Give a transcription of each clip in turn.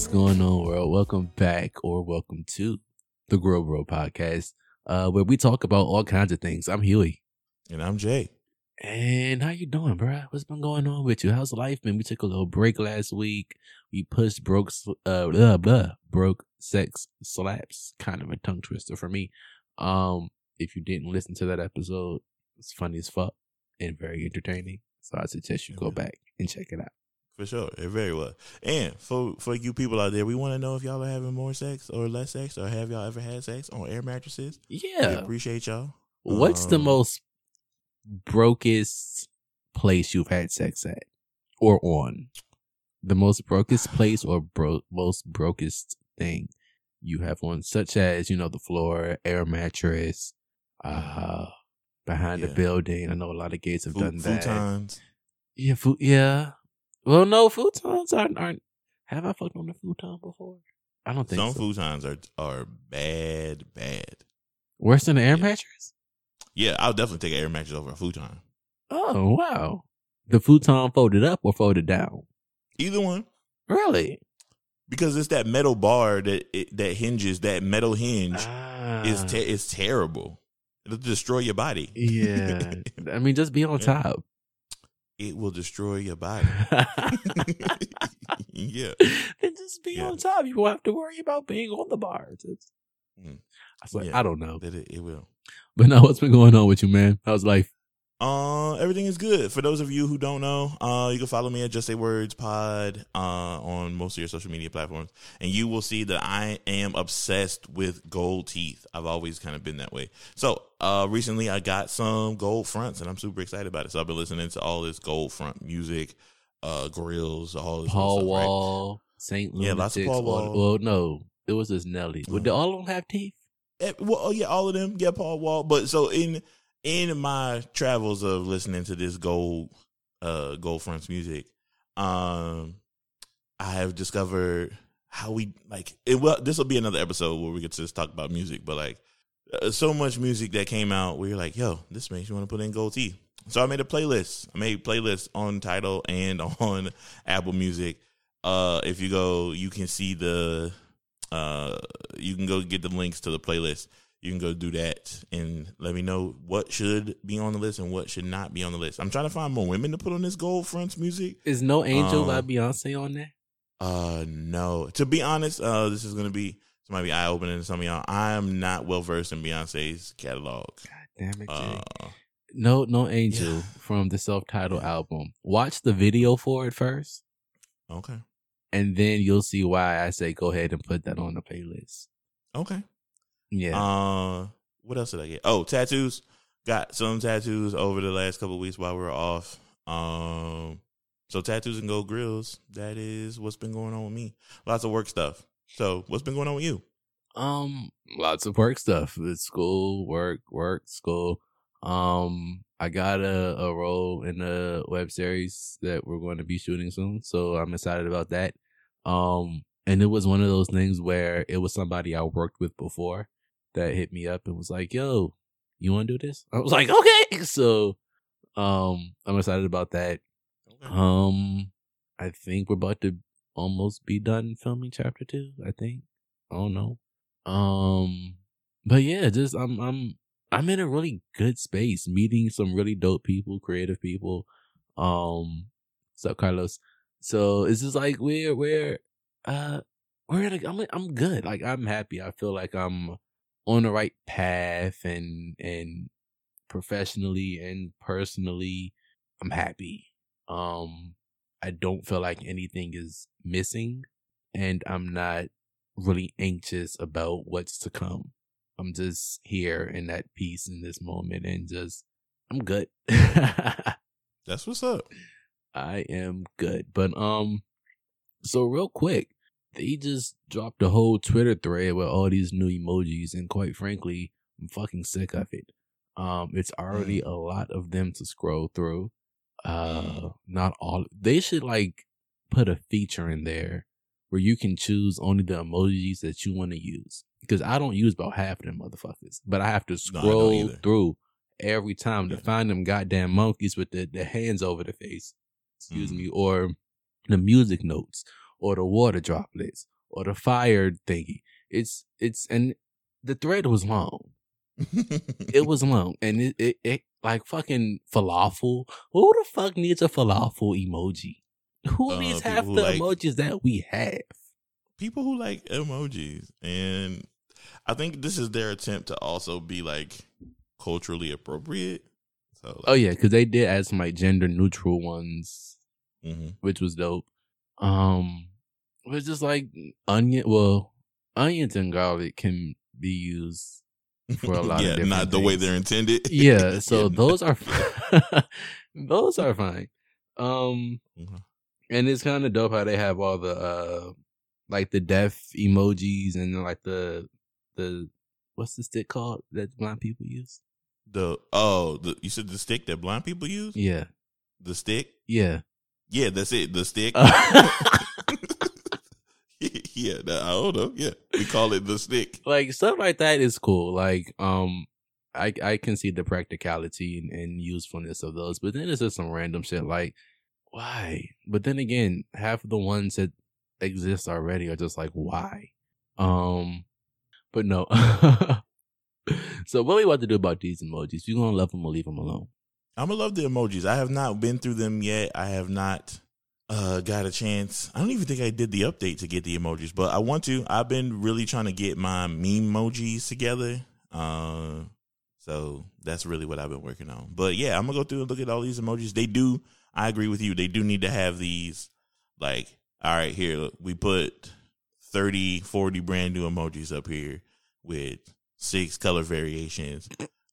What's going on, world? Welcome back or welcome to the Grow Bro podcast, uh, where we talk about all kinds of things. I'm Huey. And I'm Jay. And how you doing, bro? What's been going on with you? How's life been? We took a little break last week. We pushed broke, uh, blah, blah, broke sex slaps. Kind of a tongue twister for me. Um, if you didn't listen to that episode, it's funny as fuck and very entertaining. So I suggest you go back and check it out. For sure, it very well. And for for you people out there, we want to know if y'all are having more sex or less sex, or have y'all ever had sex on air mattresses? Yeah, we appreciate y'all. What's um, the most brokest place you've had sex at or on? The most brokest place or bro- most brokest thing you have on, such as you know the floor, air mattress, uh, behind yeah. the building. I know a lot of gays have F- done that. Futons. Yeah, yeah. Well, no, futons aren't, aren't. Have I fucked on a futon before? I don't think some so. futons are are bad, bad. Worse than an air yeah. mattress. Yeah, I'll definitely take an air mattress over a futon. Oh wow! The futon folded up or folded down? Either one. Really? Because it's that metal bar that it, that hinges. That metal hinge ah. is te- is terrible. It'll destroy your body. Yeah, I mean, just be on top it will destroy your body. yeah. Then just be yeah. on top. You won't have to worry about being on the bars. Mm. I, yeah, I don't know. It, it will. But now what's been going on with you, man? How's life? Uh, everything is good. For those of you who don't know, uh, you can follow me at Just Say Words Pod uh, on most of your social media platforms, and you will see that I am obsessed with gold teeth. I've always kind of been that way. So, uh, recently I got some gold fronts, and I'm super excited about it. So I've been listening to all this gold front music, uh, grills, all this Paul stuff, Wall, right? Saint Lunatics. Yeah, lots of Paul Wall. Well, no, it was just Nelly. Would mm. all of them have teeth? Eh, well, oh, yeah, all of them. Yeah, Paul Wall. But so in in my travels of listening to this gold uh gold fronts music um i have discovered how we like it well this will be another episode where we get to just talk about music but like uh, so much music that came out where you're like yo this makes you want to put in gold tea. So i made a playlist. I made playlists on Tidal and on apple music. Uh if you go you can see the uh you can go get the links to the playlist you can go do that and let me know what should be on the list and what should not be on the list. I'm trying to find more women to put on this Gold Fronts music. Is No Angel um, by Beyonce on there? Uh, no. To be honest, uh, this is gonna be this might be eye opening to some of y'all. I am not well versed in Beyonce's catalog. God damn it. Uh, no, no Angel yeah. from the self titled album. Watch the video for it first. Okay. And then you'll see why I say go ahead and put that on the playlist. Okay. Yeah. Uh, what else did I get? Oh, tattoos. Got some tattoos over the last couple weeks while we were off. Um, so tattoos and gold grills. That is what's been going on with me. Lots of work stuff. So what's been going on with you? Um, lots of work stuff. It's school, work, work, school. Um, I got a, a role in a web series that we're going to be shooting soon, so I'm excited about that. Um, and it was one of those things where it was somebody I worked with before, that hit me up and was like, "Yo, you want to do this?" I was like, "Okay." So, um, I'm excited about that. Okay. Um, I think we're about to almost be done filming chapter two. I think. I don't know. Um, but yeah, just I'm I'm I'm in a really good space, meeting some really dope people, creative people. Um, what's up, Carlos? So it's just like we're we're uh we're in a, I'm I'm good. Like I'm happy. I feel like I'm on the right path and and professionally and personally I'm happy. Um I don't feel like anything is missing and I'm not really anxious about what's to come. I'm just here in that peace in this moment and just I'm good. That's what's up. I am good. But um so real quick, they just dropped a whole Twitter thread with all these new emojis, and quite frankly, I'm fucking sick of it. Um, it's already mm. a lot of them to scroll through. Uh, not all. They should like put a feature in there where you can choose only the emojis that you want to use. Because I don't use about half of them motherfuckers, but I have to scroll no, through every time to find them goddamn monkeys with the, the hands over the face. Excuse mm. me, or the music notes or the water droplets or the fire thingy. It's it's and the thread was long. It was long, and it it, it like fucking falafel. Who the fuck needs a falafel emoji? Who Uh, needs half the like- emojis that we have? people who like emojis and i think this is their attempt to also be like culturally appropriate so like, Oh yeah, because they did add some like gender neutral ones, mhm. which was dope. Um, it was just like onion. Well, onions and garlic can be used for a lot of yeah different not the way they're intended. Yeah so those are those are fine. Um Mhm. and it's kind of dope how they have all the uh like the deaf emojis and like the the what's the stick called that blind people use? The oh the, you said the stick that blind people use? Yeah. The stick? Yeah. Yeah that's it the stick yeah i don't know. Yeah we call it the stick. Like stuff like that is cool. Like um i i can see the practicality and, and usefulness of those but then it's just some random shit like why? But then again half of the ones that exist already are just like why? Um but no. So what are we about to do about these emojis? You gonna love them or leave them alone? I'm gonna love the emojis. I have not been through them yet. I have not uh, got a chance. I don't even think I did the update to get the emojis, but I want to. I've been really trying to get my meme emojis together. Uh, so that's really what I've been working on. But yeah, I'm gonna go through and look at all these emojis. They do. I agree with you. They do need to have these. Like, all right, here look, we put 30, 40 brand new emojis up here with six color variations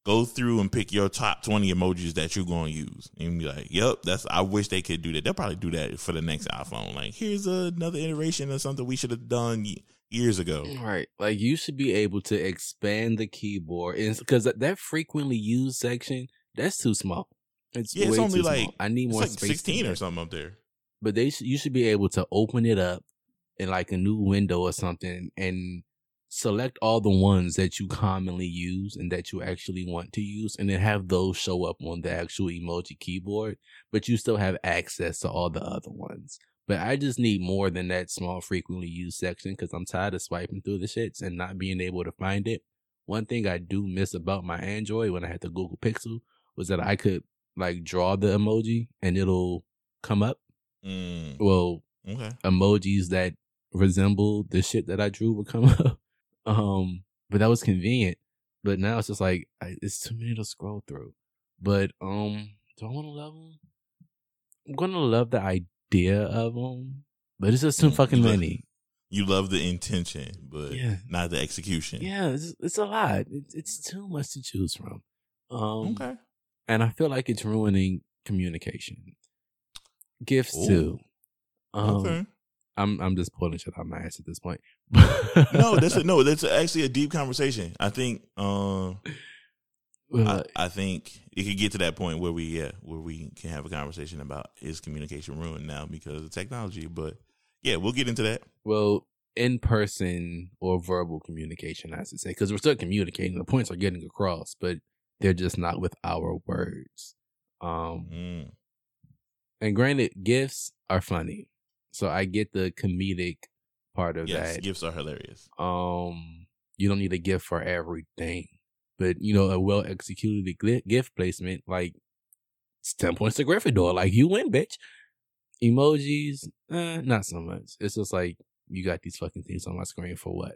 go through and pick your top 20 emojis that you're going to use. And be like yep that's i wish they could do that. They'll probably do that for the next iphone. Like here's another iteration of something we should have done years ago. Right. Like you should be able to expand the keyboard. Because that, that frequently used section that's too small. It's, yeah it's only like small. i need it's more like space 16 or something up there. But they sh- you should be able to open it up in like a new window or something and select all the ones that you commonly use and that you actually want to use and then have those show up on the actual emoji keyboard but you still have access to all the other ones. But i just need more than that small frequently used section because i'm tired of swiping through the shits and not being able to find it. One thing i do miss about my android when i had the google pixel was that i could like draw the emoji and it'll come up. Mm, well okay. emojis that resemble the shit that I drew would come up. Um, but that was convenient. But now it's just like I, it's too many to scroll through. But um, do I want to love them? I'm gonna love the idea of them, but it's just too fucking many. you love the intention but Yeah. not the execution Yeah, it's, it's a lot. It's, it's too much to choose from. Um, okay and I feel like it's ruining communication. GIFs too. Um, okay I'm I'm just pulling shit out of my ass at this point. no that's a, no that's actually a deep conversation i think um Well, I, I think it could get to that point where we yeah where we can have a conversation about is communication ruined now because of technology but yeah we'll get into that well, in person or verbal communication, I should say, because we're still communicating. The points are getting across, but they're just not with our words. Um, mm. and granted, GIFs are funny, so I get the comedic part of yes that. GIFs are hilarious Um, you don't need a GIF for everything, but you know, a well executed GIF placement, like it's ten points to Gryffindor. Like you win, bitch. Emojis, eh, not so much. It's just like you got these fucking things on my screen for what?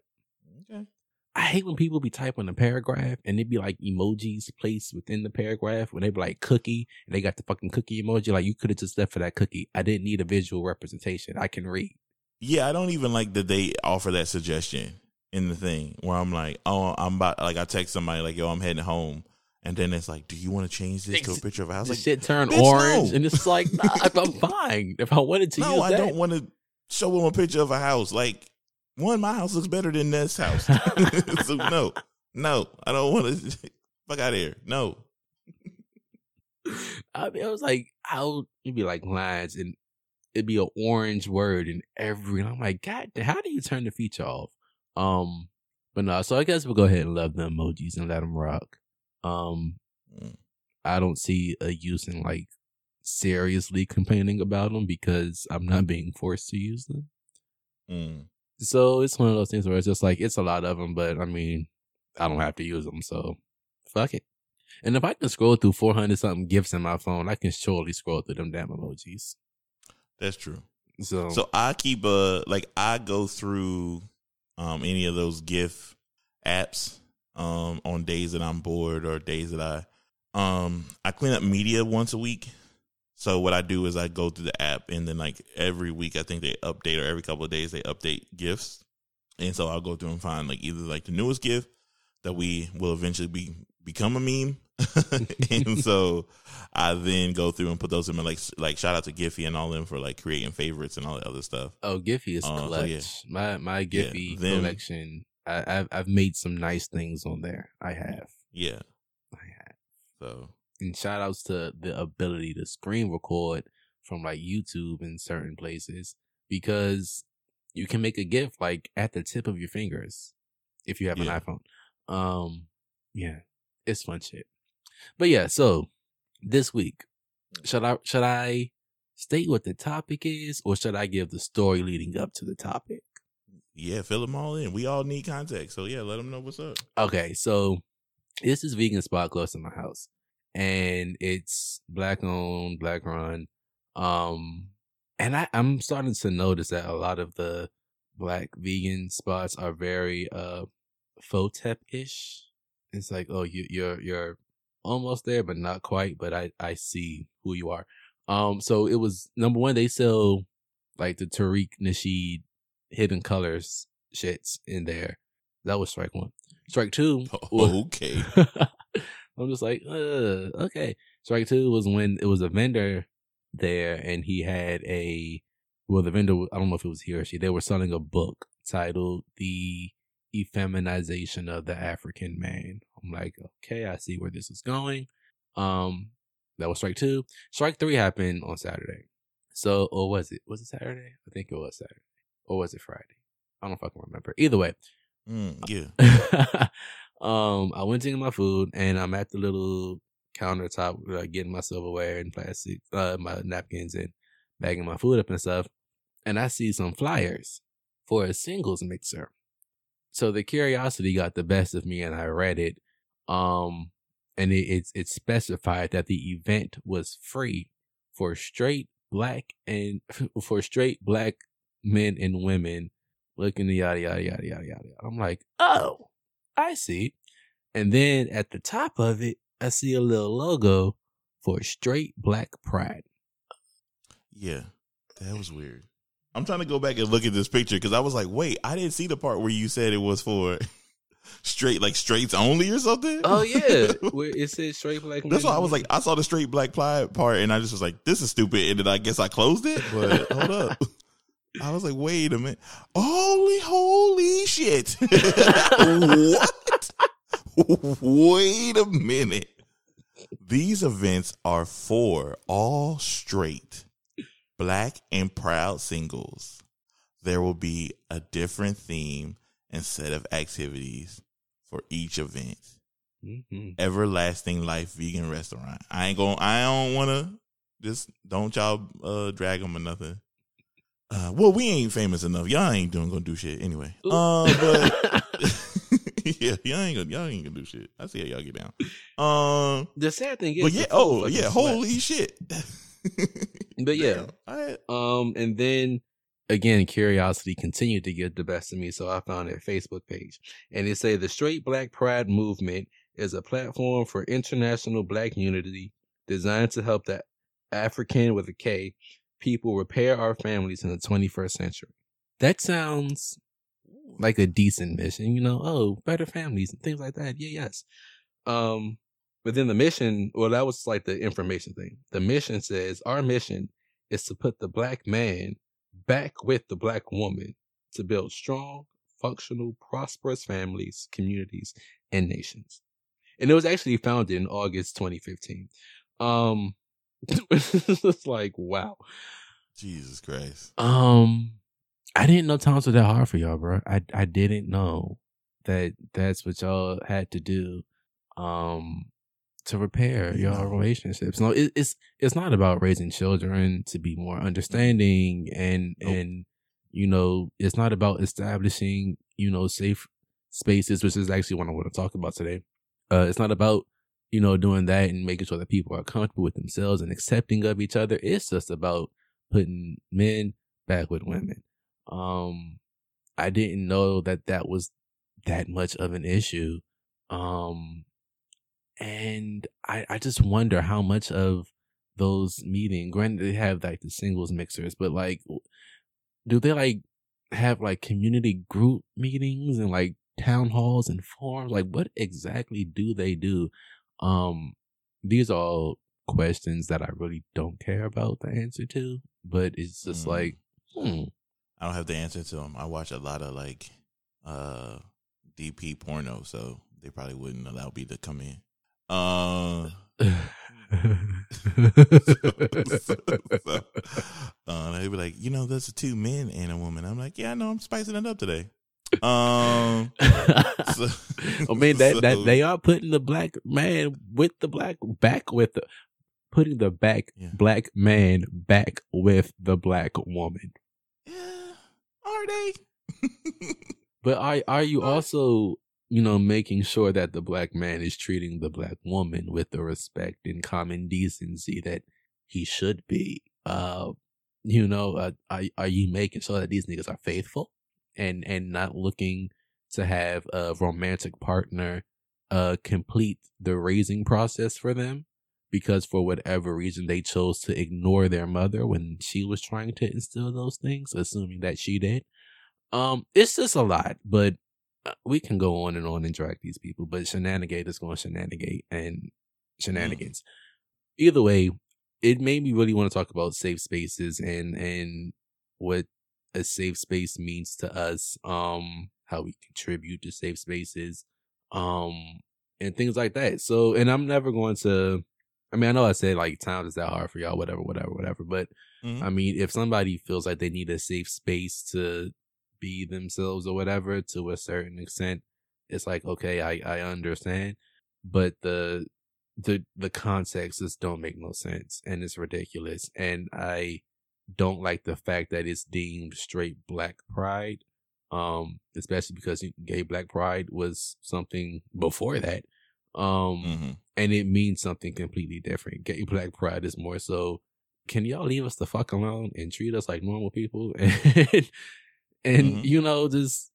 I hate when people be typing a paragraph and it be like emojis placed within the paragraph when they be like cookie and they got the fucking cookie emoji. Like you could have just left for that cookie. I didn't need a visual representation. I can read. yeah i don't even like that they offer that suggestion in the thing where i'm like oh i'm about like i text somebody like yo i'm heading home and then it's like do you want to change this to a picture of a house like shit turn orange no. and it's like, nah, I'm fine. If I wanted to no i that. don't want to show them a picture of a house like one my house looks better than this house so no no i don't want to fuck out of here no I mean, I was like, how it'd be like lines and it'd be an orange word in every. And I'm like, God, how do you turn the feature off? Um, but no. So I guess we'll go ahead and love the emojis and let them rock. Um, Mm. I don't see a use in like seriously complaining about them because I'm not being forced to use them. Mm. So it's one of those things where it's just like it's a lot of them, but I mean, I don't have to use them, so fuck it. And if I can scroll through 400 something GIFs in my phone, I can surely scroll through them damn emojis. That's true. So, So I keep a like I go through um any of those GIF apps um on days that I'm bored or days that I um I clean up media once a week. So what I do is I go through the app and then like every week I think they update or every couple of days they update GIFs. And so I'll go through and find like either like the newest GIF that we will eventually be become a meme. and so I then go through and put those in my like like shout out to Giphy and all them for like creating favorites and all that other stuff. oh, Giphy is Uh, so clutch. yeah. My my Giphy them- collection, I, I've I've made some nice things on there. I have. Yeah. I have. So And shout outs to the ability to screen record from like YouTube in certain places because you can make a GIF like at the tip of your fingers if you have Yeah. an iPhone. Um, yeah, it's fun shit. But yeah, so this week, should I should I state what the topic is, or should I give the story leading up to the topic? yeah, fill them all in. We all need context. So yeah, let them know what's up. Okay, so this is vegan spot close to my house, and it's black owned, black run. Um, and I, I'm starting to notice that a lot of the black vegan spots are very uh hotep ish. It's like, oh, you you're you're almost there, but not quite. But I I see who you are. Um, so it was number one. They sell like the Tariq Nasheed hidden colors shits in there. That was strike one. Strike two. Okay. I'm just like, okay. Strike two was when it was a vendor there and he had a, well, the vendor, I don't know if it was he or she, they were selling a book titled The Effeminization of the African Man. I'm like, okay, I see where this is going. Um, that was strike two. Strike three happened on Saturday. So, or was it, was it Saturday? I think it was Saturday. Or was it Friday? I don't fucking remember. Either way, Mm, yeah. um, I went to get my food and I'm at the little countertop, like getting my silverware and plastic, uh, my napkins and bagging my food up and stuff. And I see some flyers for a singles mixer. So the curiosity got the best of me and I read it. Um, and it, it's, it specified that the event was free for straight black and for straight black men and women looking yada yada yada yada yada. I'm like, oh, I see. And then at the top of it, I see a little logo for straight black pride. Yeah. That was weird. I'm trying to go back and look at this picture because I was like, wait, I didn't see the part where you said it was for straight, like straights only or something. Oh yeah, where it says straight black. That's why I was like. I saw the straight black pride part and I just was like, this is stupid. And then I guess I closed it. But hold up. I was like, wait a minute. Holy, holy shit. what? wait a minute. These events are for all straight, black, and proud singles. There will be a different theme and set of activities for each event Mhm. everlasting life vegan restaurant. I ain't going. I don't want to. Just don't y'all uh, drag them or nothing. Uh, well, we ain't famous enough. Y'all ain't doing gonna do shit anyway. Uh, but yeah, y'all ain't gonna y'all ain't gonna do shit. I see how y'all get down. Um, the sad thing is, but yeah, oh yeah, sweat. holy shit. But yeah. I Um, and then again, curiosity continued to get the best of me, so I found a Facebook page, and it said the Straight Black Pride Movement is a platform for international Black unity designed to help the African with a K people repair our families in the 21st century. That sounds like a decent mission, you know. Oh, better families and things like that. Yeah, yes. Um, but then the mission, well, that was like the information thing. The mission says our mission is to put the black man back with the black woman to build strong, functional, prosperous families, communities, and nations. And it was actually founded in August 2015. Um, it's like wow. Jesus Christ. Um, I didn't know times were that hard for y'all, bro. I I didn't know that that's what y'all had to do, um, to repair Yeah. y'all relationships. No, it, it's it's not about raising children to be more understanding and Nope. and you know, it's not about establishing, you know, safe spaces, which is actually what I want to talk about today. Uh, it's not about, you know, doing that and making sure that people are comfortable with themselves and accepting of each other. It's just about putting men back with women. Um, I didn't know that that was that much of an issue. Um, and I, I just wonder how much of those meetings, granted they have like the singles mixers, but like, do they like have like community group meetings and like town halls and forums? Like, what exactly do they do? Um, these are all questions that I really don't care about the answer to, but it's just mm. like, hmm. I don't have the answer to them. I watch a lot of like uh DP porno, so they probably wouldn't allow me to come in. Uh, so, so, uh, they'd be like, you know, there's two men and a woman. I'm like, yeah, I know, I'm spicing it up today. Um, so, I mean that so, that they are putting the black man with the black back with the putting the back yeah. black man back with the black woman. Yeah, are they? but are are you also you know, making sure that the black man is treating the black woman with the respect and common decency that he should be. Uh, you know, uh, are are you making sure that these niggas are faithful and and not looking to have a romantic partner uh complete the raising process for them because for whatever reason they chose to ignore their mother when she was trying to instill those things, assuming that she did. Um, it's just a lot, but uh, we can go on and on and drag these people, but shenanigate is going to shenanigate and mm. shenanigans. Either way, it made me really want to talk about safe spaces and and what a safe space means to us, um, how we contribute to safe spaces, um, and things like that. So, and I'm never going to. I mean, I know I said like times is that hard for y'all, whatever, whatever, whatever. But mm-hmm. I mean, if somebody feels like they need a safe space to be themselves or whatever to a certain extent it's like okay i i understand but the the the context just don't make no sense and it's ridiculous and i don't like the fact that it's deemed straight black pride um especially because gay black pride was something before that um mm-hmm. and it means something completely different gay black pride is more so can y'all leave us the fuck alone and treat us like normal people and and mm-hmm. you know just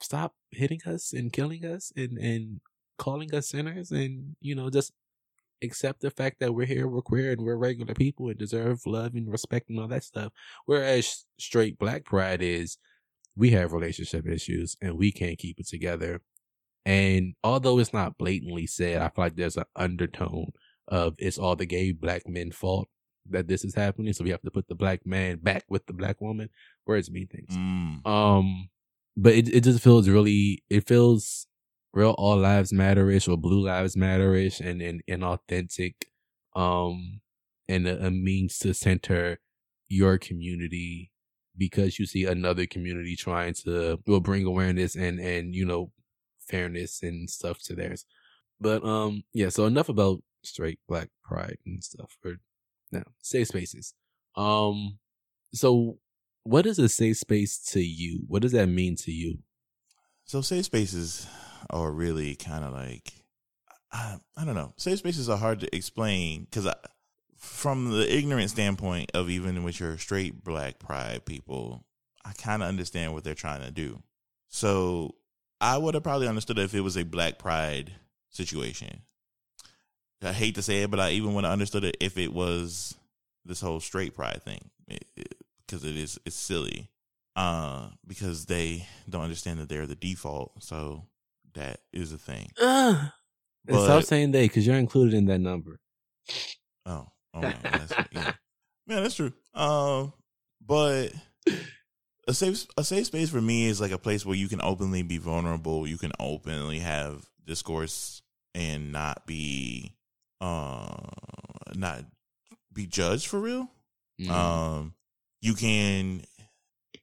stop hitting us and killing us and and calling us sinners and you know just accept the fact that we're here we're queer and we're regular people and deserve love and respect and all that stuff whereas straight black pride is we have relationship issues and we can't keep it together and although it's not blatantly said i feel like there's an undertone of it's all the gay black men fault that this is happening. So we have to put the black man back with the black woman. Words mean things. Mm. Um, but it it just feels really it feels real all lives matterish or blue lives matterish and and inauthentic. Um, and a, a means to center your community because you see another community trying to will bring awareness and and you know fairness and stuff to theirs. But um yeah, so enough about straight black pride and stuff. Or now, safe spaces. Um, so what is a safe space to you? What does that mean to you? So safe spaces are really kind of like I, I don't know. Safe spaces are hard to explain because from the ignorant standpoint of even with your straight black pride people, I kind of understand what they're trying to do. So I would have probably understood if it was a black pride situation. I hate to say it, but I even would have understood it if it was this whole straight pride thing, because it, it, it is it's silly. Uh, because they don't understand that they're the default, so that is a thing. Uh, but, stop saying they, because you're included in that number. Oh, oh man, that's, yeah. man, that's true. Um, but a safe a safe space for me is like a place where you can openly be vulnerable, you can openly have discourse and not be uh not be judged for real. Mm-hmm. Um you can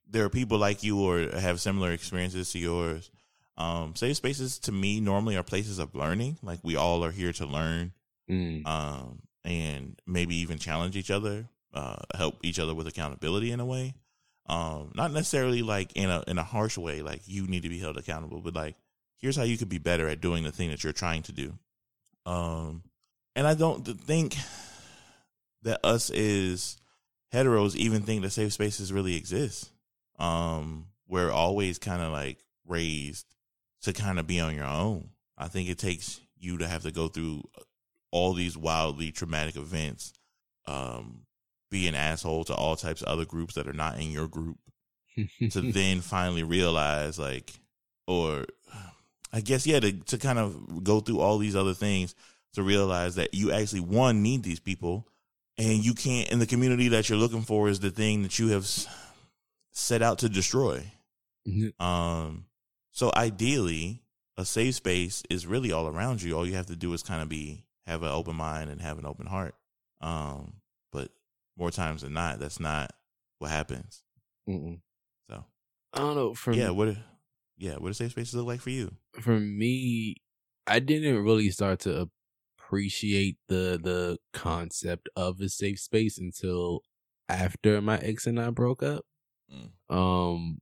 there are people like you or have similar experiences to yours. Um safe spaces to me normally are places of learning. Like we all are here to learn. Mm. Um and maybe even challenge each other, uh help each other with accountability in a way. Um, not necessarily like in a in a harsh way, like you need to be held accountable, but like here's how you could be better at doing the thing that you're trying to do. Um, and I don't think that us is heteros even think that safe spaces really exist. Um, we're always kind of like raised to kind of be on your own. I think it takes you to have to go through all these wildly traumatic events, um, be an asshole to all types of other groups that are not in your group, to then finally realize like, or I guess yeah, to to kind of go through all these other things to realize that you actually one need these people, and you can't. And the community that you're looking for is the thing that you have set out to destroy. Mm-hmm. Um, so ideally, a safe space is really all around you. All you have to do is kind of be have an open mind and have an open heart. Um, but more times than not, that's not what happens. Mm-mm. So I don't know. For yeah, me, what yeah, what do safe spaces look like for you? For me, I didn't really start to appreciate the the concept of a safe space until after my ex and I broke up. Mm. Um,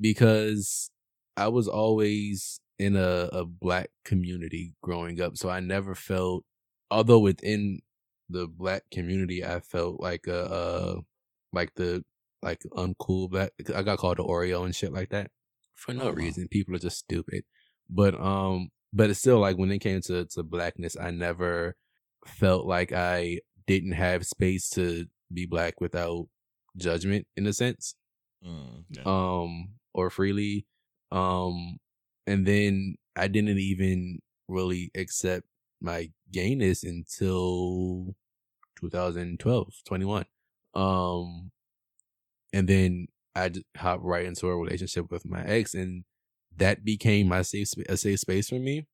because I was always in a, a black community growing up. So I never felt, although within the black community, I felt like a, uh, like the, like uncool black. I got called the Oreo and shit like that for no oh, reason. People are just stupid. But, um, but it's still like when it came to, to blackness, I never felt like I didn't have space to be black without judgment in a sense. Mm, yeah. Um, or freely. Um, and then I didn't even really accept my gayness until 2012, 21. Um, and then I just hopped right into a relationship with my ex, and that became my safe a safe space for me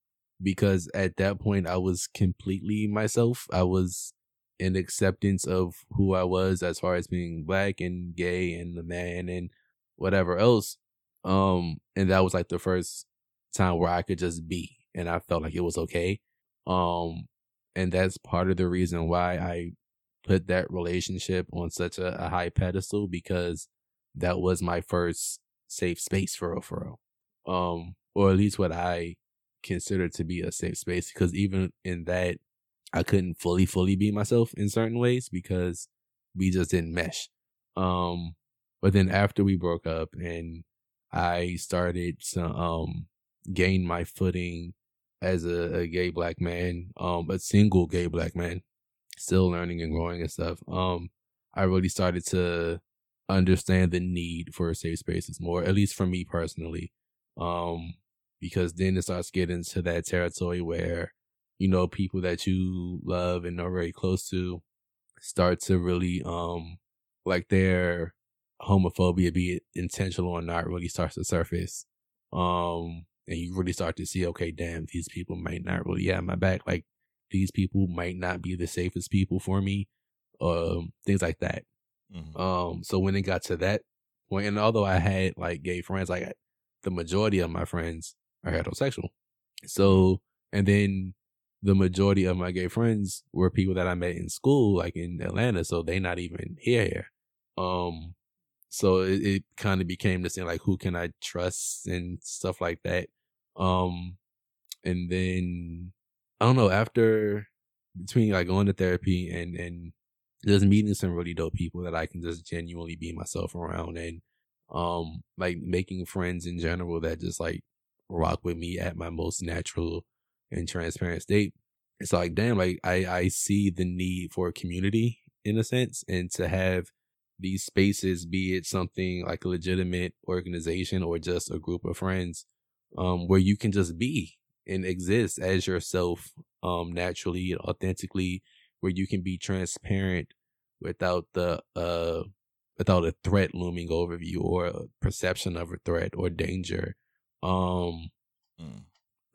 because at that point I was completely myself. I was in acceptance of who I was as far as being black and gay and a man and whatever else. Um, and that was like the first time where I could just be and I felt like it was okay. Um, and that's part of the reason why I put that relationship on such a, a high pedestal because that was my first safe space for real, for real. Um, or at least what I considered to be a safe space because even in that, I couldn't fully, fully be myself in certain ways because we just didn't mesh. Um, but then after we broke up and I started to um gain my footing as a, a gay black man, um, a single gay black man, still learning and growing and stuff. Um, I really started to understand the need for safe spaces more, at least for me personally. Um, because then it starts getting to that territory where, you know, people that you love and are very close to start to really, um, like their homophobia, be it intentional or not, really starts to surface. Um, and you really start to see, okay, damn, these people might not really have my back. Like these people might not be the safest people for me. Um, things like that. Mm-hmm. Um, so when it got to that point, and although I had like gay friends, like the majority of my friends are heterosexual. So, and then the majority of my gay friends were people that I met in school, like in Atlanta. So they not even here. Um, so it, it kind of became this thing like who can I trust and stuff like that. Um, and then I don't know after between like going to therapy and and just meeting some really dope people that I can just genuinely be myself around and um like making friends in general that just like rock with me at my most natural and transparent state. It's like damn, like I I see the need for community in a sense and to have these spaces, be it something like a legitimate organization or just a group of friends, um, where you can just be and exist as yourself, um, naturally and authentically, where you can be transparent without the, uh, without a threat looming over you or a perception of a threat or danger. Um, mm.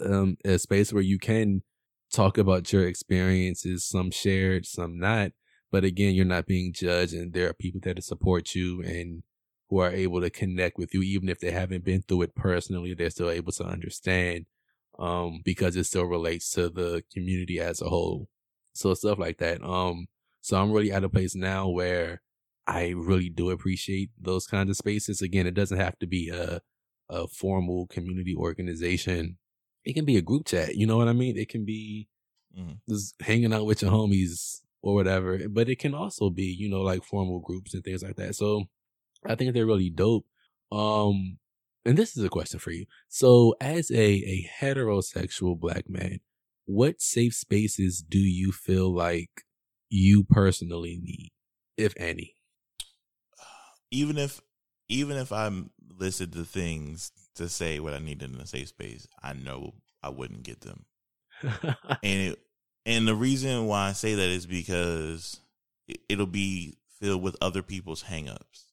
um, a space where you can talk about your experiences, some shared, some not, but again, you're not being judged, and there are people that support you and who are able to connect with you, even if they haven't been through it personally. They're still able to understand um, because it still relates to the community as a whole. So stuff like that. Um, so I'm really at a place now where I really do appreciate those kinds of spaces. Again, it doesn't have to be a a formal community organization. It can be a group chat. You know what I mean? It can be Mhm. just hanging out with your homies or whatever. But it can also be, you know, like formal groups and things like that. So I think they're really dope. Um, and this is a question for you. So, as a a heterosexual black man, what safe spaces do you feel like you personally need, if any? even if even if I'm listed the things to say what I needed in a safe space, I know I wouldn't get them. And it, and the reason why I say that is because it, it'll be filled with other people's hangups.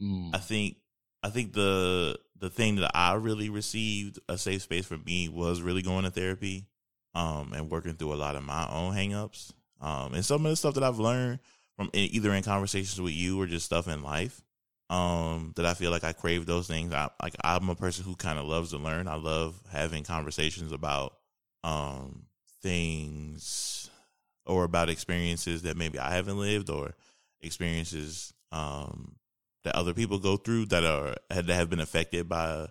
Mm, I think I think the the thing that I really received a safe space for me was really going to therapy, um, and working through a lot of my own hangups, um, and some of the stuff that I've learned from in, either in conversations with you or just stuff in life, um, that I feel like I crave those things. I like I'm a person who kind of loves to learn. I love having conversations about um things or about experiences that maybe I haven't lived or experiences um that other people go through that are that have been affected by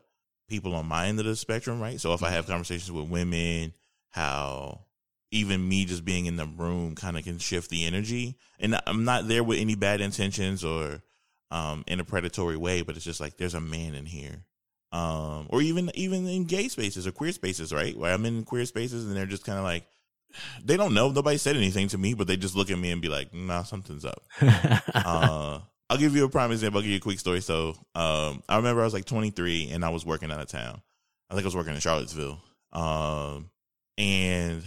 people on my end of the spectrum, right? So if I have conversations with women, how even me just being in the room kind of can shift the energy, and I'm not there with any bad intentions or um in a predatory way, but it's just like there's a man in here. Um, or even even in gay spaces or queer spaces, right? Where I'm in queer spaces and they're just kind of like they don't know. Nobody said anything to me, but they just look at me and be like, "Nah, something's up." uh, I'll give you a prime example. I'll give you a quick story. So, um, I remember I was like 23 and I was working out of town. I think I was working in Charlottesville. Um, and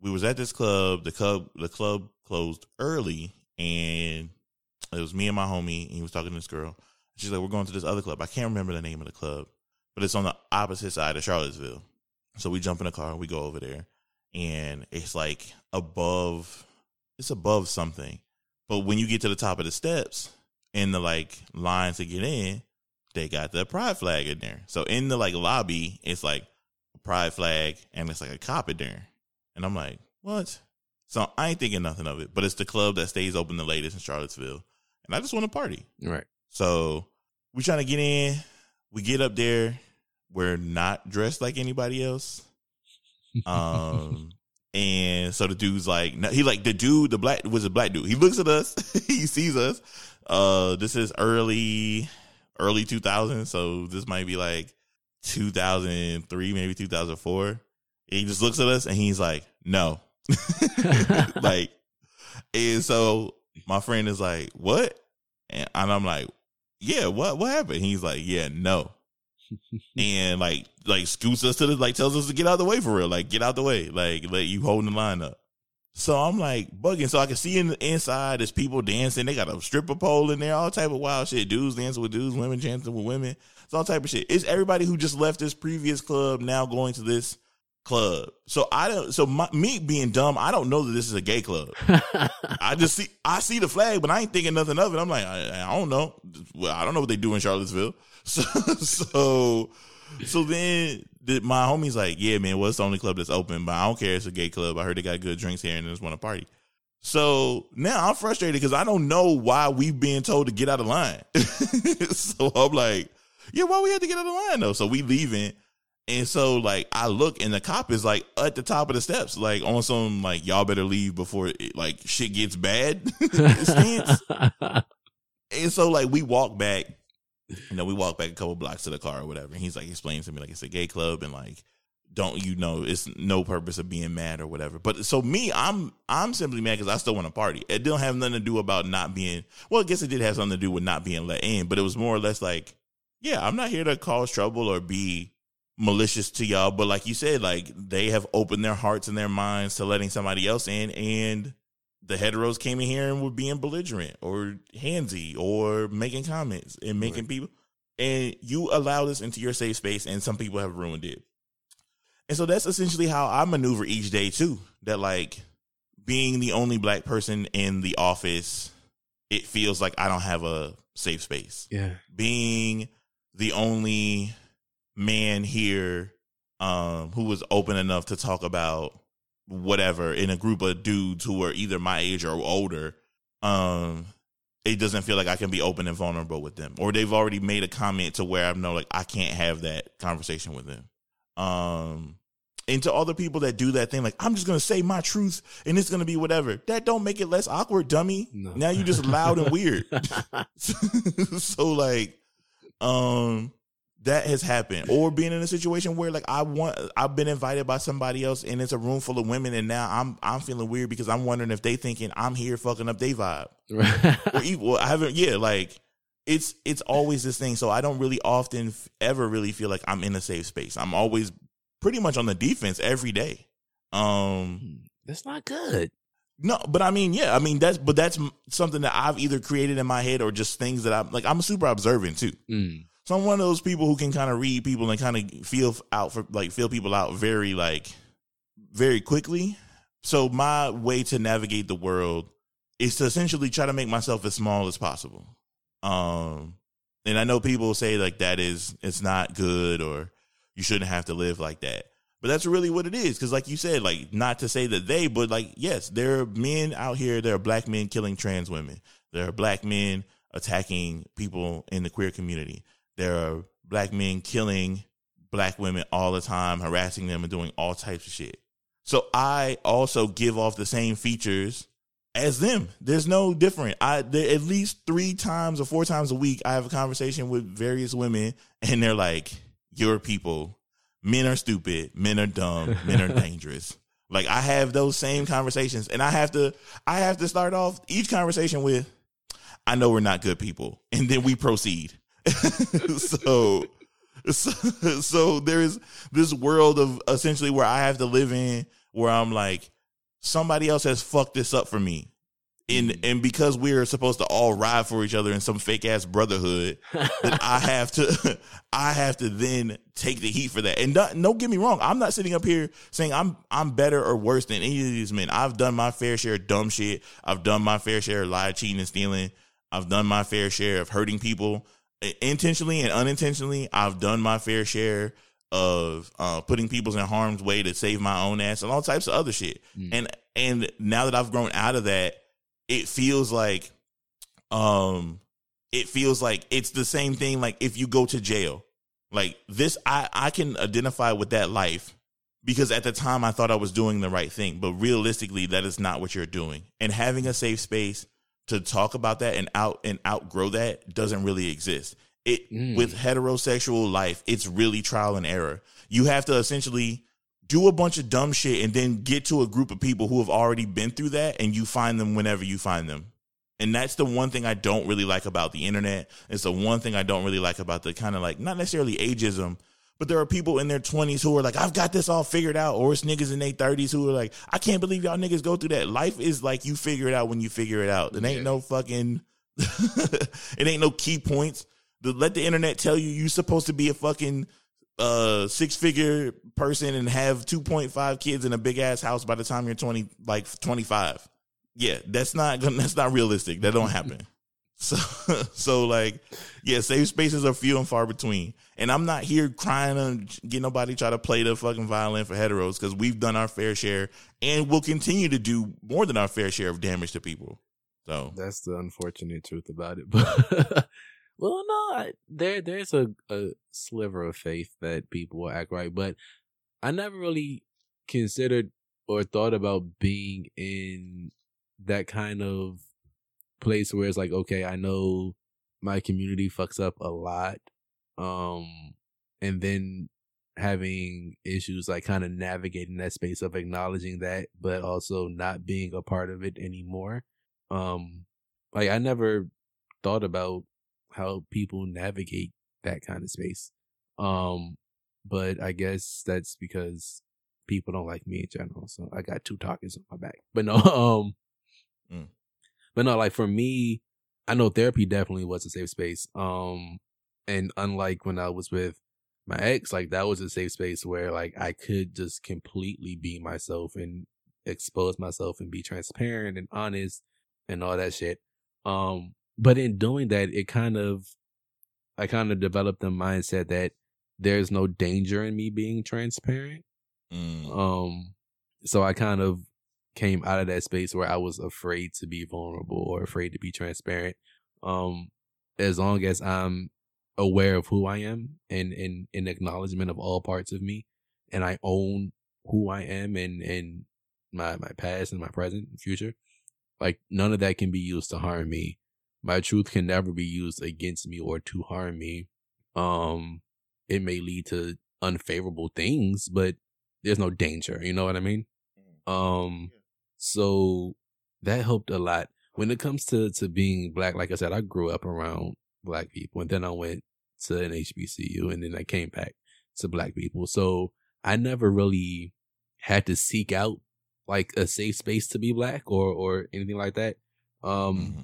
we was at this club. The club, the club closed early, and it was me and my homie. And he was talking to this girl. She's like, "We're going to this other club. I can't remember the name of the club, but it's on the opposite side of Charlottesville." So we jump in a car. We go over there, and it's like above. It's above something, but when you get to the top of the steps and the like line to get in, they got the pride flag in there. So in the like lobby, it's like a pride flag and it's like a cop in there. And I'm like, what? So I ain't thinking nothing of it, but it's the club that stays open the latest in Charlottesville. And I just want to party. right. So we trying to get in. We get up there. We're not dressed like anybody else. Um, and so the dude's like, no, he like the dude, the black was a black dude. He looks at us, he sees us. Uh, this is early, early 2000. So this might be like 2003, maybe 2004. He just looks at us and he's like, no, like, and so my friend is like, what? And, and I'm like, yeah, what, what happened? He's like, yeah, no and like like scoots us to the like tells us to get out of the way for real, like get out the way, like let you holding the line up. So I'm like bugging, so I can see in the inside there's people dancing. They got a stripper pole in there, all type of wild shit. Dudes dancing with dudes, women dancing with women. It's all type of shit. It's everybody who just left this previous club now going to this club. So I don't. So my, me being dumb, I don't know that this is a gay club. I just see I see the flag, but I ain't thinking nothing of it. I'm like, I, I don't know. Well, I don't know what they do in Charlottesville. So so so then the, my homie's like, yeah, man, well, the only club that's open, but I don't care. It's a gay club. I heard they got good drinks here and they just want to party. So now I'm frustrated because I don't know why we've been told to get out of line. so I'm like, yeah, why we had to get out of line though? So we leaving. And so like I look and the cop is like at the top of the steps, like on some like y'all better leave before it, like shit gets bad. And so like we walk back, you know, we walk back a couple blocks to the car or whatever. And he's like explaining to me like it's a gay club and like don't you know it's no purpose of being mad or whatever. But so me, I'm I'm simply mad because I still want to party. It didn't have nothing to do about not being well, I guess it did have something to do with not being let in, but it was more or less like, yeah, I'm not here to cause trouble or be malicious to y'all. But like you said, like they have opened their hearts and their minds to letting somebody else in and the heteros came in here and were being belligerent or handsy or making comments and making Right. people and you allow this into your safe space and some people have ruined it. And so that's essentially how I maneuver each day too. That like being the only black person in the office, it feels like I don't have a safe space. yeah. Being the only man here um who was open enough to talk about whatever in a group of dudes who are either my age or older um it doesn't feel like I can be open and vulnerable with them, or they've already made a comment to where I know like I can't have that conversation with them. Um, and to all the people that do that thing, like I'm just gonna say my truth and it's gonna be whatever. That don't make it less awkward, dummy. No. Now you're just loud and weird. so like, um, that has happened, or being in a situation where like I want, I've been invited by somebody else and it's a room full of women, and now I'm I'm feeling weird because I'm wondering if they thinking I'm here fucking up their vibe. Or even well, I haven't yeah like it's it's always this thing. So i don't really often f- ever really feel like i'm in a safe space. I'm always pretty much on the defense every day. Um That's not good. no but i mean yeah i mean that's but that's something that i've either created in my head or just things that i'm like i'm super observant too. Mm. So i'm one of those people who can kind of read people and kind of feel out for like feel people out very like very quickly. So my way to navigate the world is to essentially try to make myself as small as possible. Um and i know people say like that is it's not good or you shouldn't have to live like that. But that's really what it is because like you said like not to say that they but like yes there are men out here there are black men killing trans women. There are black men attacking people in the queer community there are black men killing black women all the time harassing them and doing all types of shit so i also give off the same features as them. There's no different. I there, at least three times or four times a week I have a conversation with various women and they're like, "Your people, men are stupid, men are dumb, men are dangerous." Like I have those same conversations and I have to I have to start off each conversation with I know we're not good people and then we proceed. so so, so there is this world of essentially where I have to live in where I'm like somebody else has fucked this up for me. And mm-hmm. and because we're supposed to all ride for each other in some fake ass brotherhood, that I have to I have to then take the heat for that. And don't, don't get me wrong, I'm not sitting up here saying I'm I'm better or worse than any of these men. I've done my fair share of dumb shit. I've done my fair share of lie, cheating, and stealing. I've done my fair share of hurting people intentionally and unintentionally. I've done my fair share of uh, putting people in harm's way to save my own ass and all types of other shit. Mm. And and now that I've grown out of that, it feels like um it feels like it's the same thing like if you go to jail. Like this I I can identify with that life because at the time I thought I was doing the right thing, but realistically that is not what you're doing. And having a safe space to talk about that and out and outgrow that doesn't really exist. It Mm. with heterosexual life, it's really trial and error. You have to essentially do a bunch of dumb shit and then get to a group of people who have already been through that and you find them whenever you find them. And that's the one thing I don't really like about the internet. It's the one thing I don't really like about the kind of like not necessarily ageism, but there are people in their 20s who are like, I've got this all figured out. Or it's niggas in their 30s who are like, I can't believe y'all niggas go through that. Life is like you figure it out when you figure it out. It ain't Yeah. no fucking, it ain't no key points. The, let the internet tell you you're supposed to be a fucking uh six figure person and have 2.5 kids in a big ass house by the time you're 20 like 25 yeah that's not gonna that's not realistic that don't happen so so like yeah safe spaces are few and far between and i'm not here crying and get nobody try to play the fucking violin for heteros because we've done our fair share and we'll continue to do more than our fair share of damage to people so That's the unfortunate truth about it. But well, no, I, there there's a, a sliver of faith that people will act right, but I never really considered or thought about being in that kind of place where it's like, okay, I know my community fucks up a lot, um, and then having issues like kind of navigating that space of acknowledging that, but also not being a part of it anymore um like i never thought about how people navigate that kind of space um but i guess that's because people don't like me in general so i got two targets on my back but no um Mm. But no like for me i know therapy definitely was a safe space um and unlike when i was with my ex like that was a safe space where like i could just completely be myself and expose myself and be transparent and honest and all that shit. Um, but in doing that, it kind of, I kind of developed the mindset that there's no danger in me being transparent. mm, Um, so I kind of came out of that space where I was afraid to be vulnerable or afraid to be transparent Um, as long as I'm aware of who I am and in in acknowledgement of all parts of me, and I own who I am and and my my past and my present and future, like none of that can be used to harm me. My truth can never be used against me or to harm me. Um, it may lead to unfavorable things, but there's no danger. You know what I mean? Um, so that helped a lot when it comes to to being black. Like I said, I grew up around black people, and then I went to an HBCU, and then I came back to black people. So I never really had to seek out like a safe space to be black or or anything like that. Um, mm-hmm.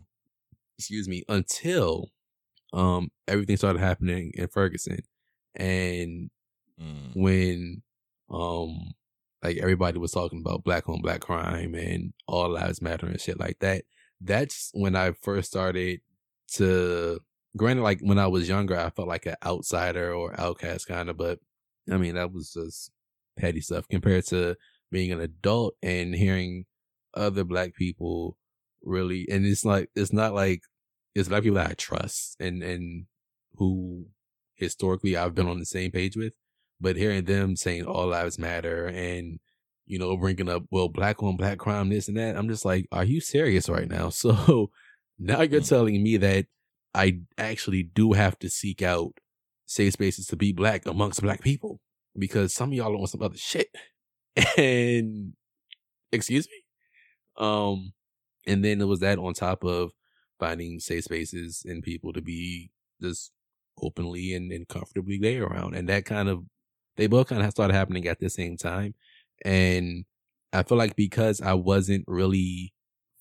excuse me, until um everything started happening in Ferguson, and mm. when um like everybody was talking about black on black crime and all lives matter and shit like that. That's when I first started to granted like when I was younger I felt like an outsider or outcast kind of, but I mean that was just petty stuff compared to being an adult and hearing other black people really and it's like it's not like it's black people that I trust and and who historically I've been on the same page with but hearing them saying all lives matter and, you know, bringing up, well, black on black crime, this and that, I'm just like, are you serious right now? So now you're mm. telling me that I actually do have to seek out safe spaces to be black amongst black people because some of y'all want some other shit. And excuse me? Um, and then it was that on top of finding safe spaces and people to be just openly and, and comfortably there around. And that kind of they both kind of started happening at the same time. And I feel like because I wasn't really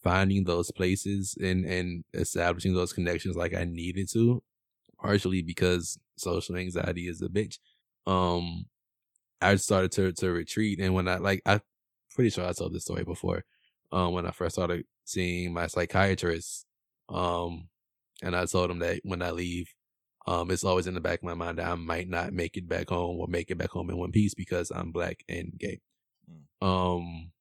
finding those places and, and establishing those connections like I needed to, partially because social anxiety is a bitch. Um, I started to, to retreat. And when I, like, I pretty sure I told this story before. Um, when I first started seeing my psychiatrist, um, and I told him that when I leave, um, it's always in the back of my mind that I might not make it back home or make it back home in one piece because I'm black and gay. Mm. Um,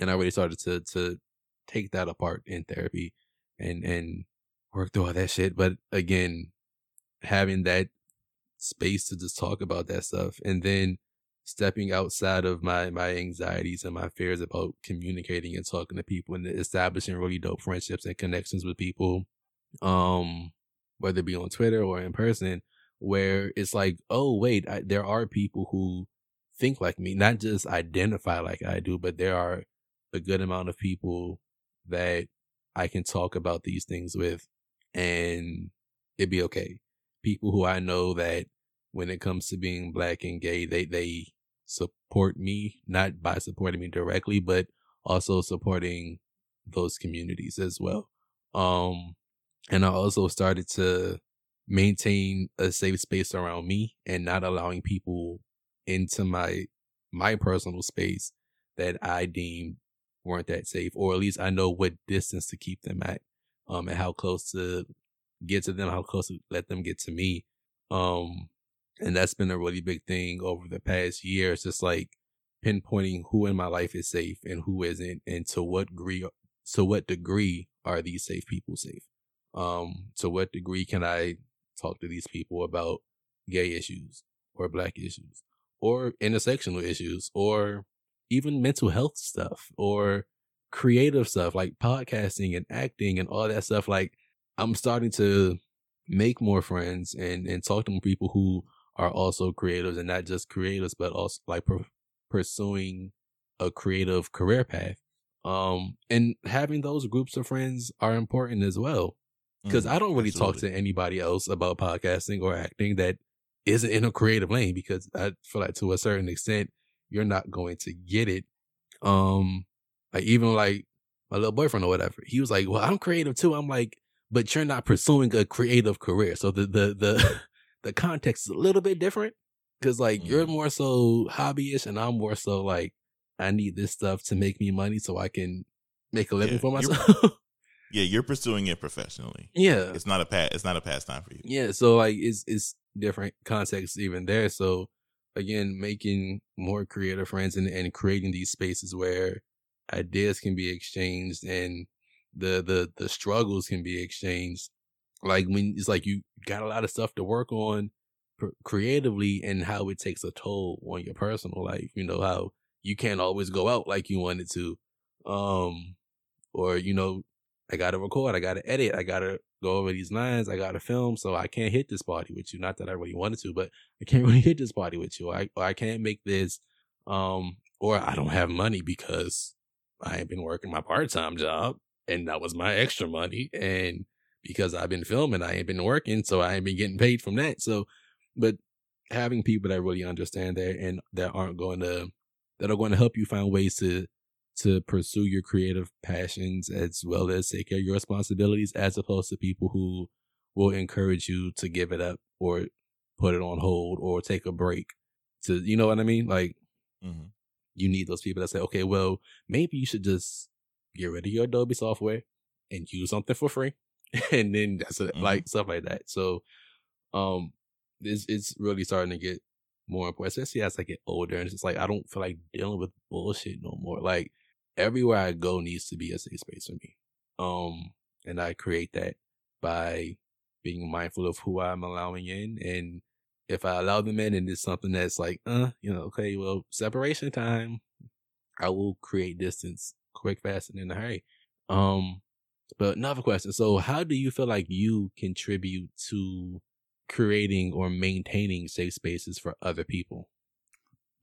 and I really started to to take that apart in therapy and and work through all that shit. But again, having that space to just talk about that stuff and then stepping outside of my my anxieties and my fears about communicating and talking to people and establishing really dope friendships and connections with people um whether it be on Twitter or in person, where it's like, oh, wait, I, there are people who think like me, not just identify like I do, but there are a good amount of people that I can talk about these things with and it'd be okay. People who I know that when it comes to being black and gay, they, they support me, not by supporting me directly, but also supporting those communities as well. Um, and I also started to maintain a safe space around me and not allowing people into my my personal space that I deemed weren't that safe, or at least I know what distance to keep them at, um, and how close to get to them, how close to let them get to me. Um, and that's been a really big thing over the past year. It's just like pinpointing who in my life is safe and who isn't, and to what degree, to what degree are these safe people safe. Um, to what degree can I talk to these people about gay issues or black issues or intersectional issues or even mental health stuff or creative stuff like podcasting and acting and all that stuff. Like I'm starting to make more friends and, and talk to people who are also creatives and not just creators, but also like per- pursuing a creative career path. Um, and having those groups of friends are important as well because mm, I don't really absolutely. talk to anybody else about podcasting or acting that isn't in a creative lane because I feel like to a certain extent you're not going to get it. Um, like even like my little boyfriend or whatever, he was like, "Well, I'm creative too." I'm like, "But you're not pursuing a creative career." So the the the the context is a little bit different because like mm. you're more so hobbyish and I'm more so like I need this stuff to make me money so I can make a living yeah, for myself. Yeah, you're pursuing it professionally. Yeah, it's not a pat. It's not a pastime for you. Yeah, so like it's it's different contexts even there. So again, making more creative friends and and creating these spaces where ideas can be exchanged and the the the struggles can be exchanged like when it's like you got a lot of stuff to work on creatively and how it takes a toll on your personal life. You know how you can't always go out like you wanted to, um, or you know, I got to record, I got to edit, I got to go over these lines, I got to film, so I can't hit this party with you. Not that I really wanted to, but I can't really hit this party with you. I I can't make this, um, or I don't have money because I ain't been working my part time job and that was my extra money and because I've been filming, I ain't been working, so I ain't been getting paid from that. So, but having people that really understand that and that aren't going to that are going to help you find ways to to pursue your creative passions as well as take care of your responsibilities, as opposed to people who will encourage you to give it up or put it on hold or take a break. To you know what I mean? Like mm-hmm. you need those people that say, okay, well, maybe you should just get rid of your Adobe software and use something for free and then that's mm-hmm. like stuff like that. So, um, it's it's really starting to get more important, especially as I get older. And it's just like I don't feel like dealing with bullshit no more. Like everywhere I go needs to be a safe space for me. Um, and I create that by being mindful of who I'm allowing in, and if I allow them in, and it's something that's like, uh, you know, okay, well, separation time, I will create distance quick, fast, and in a hurry. Um, but another question. So how do you feel like you contribute to creating or maintaining safe spaces for other people?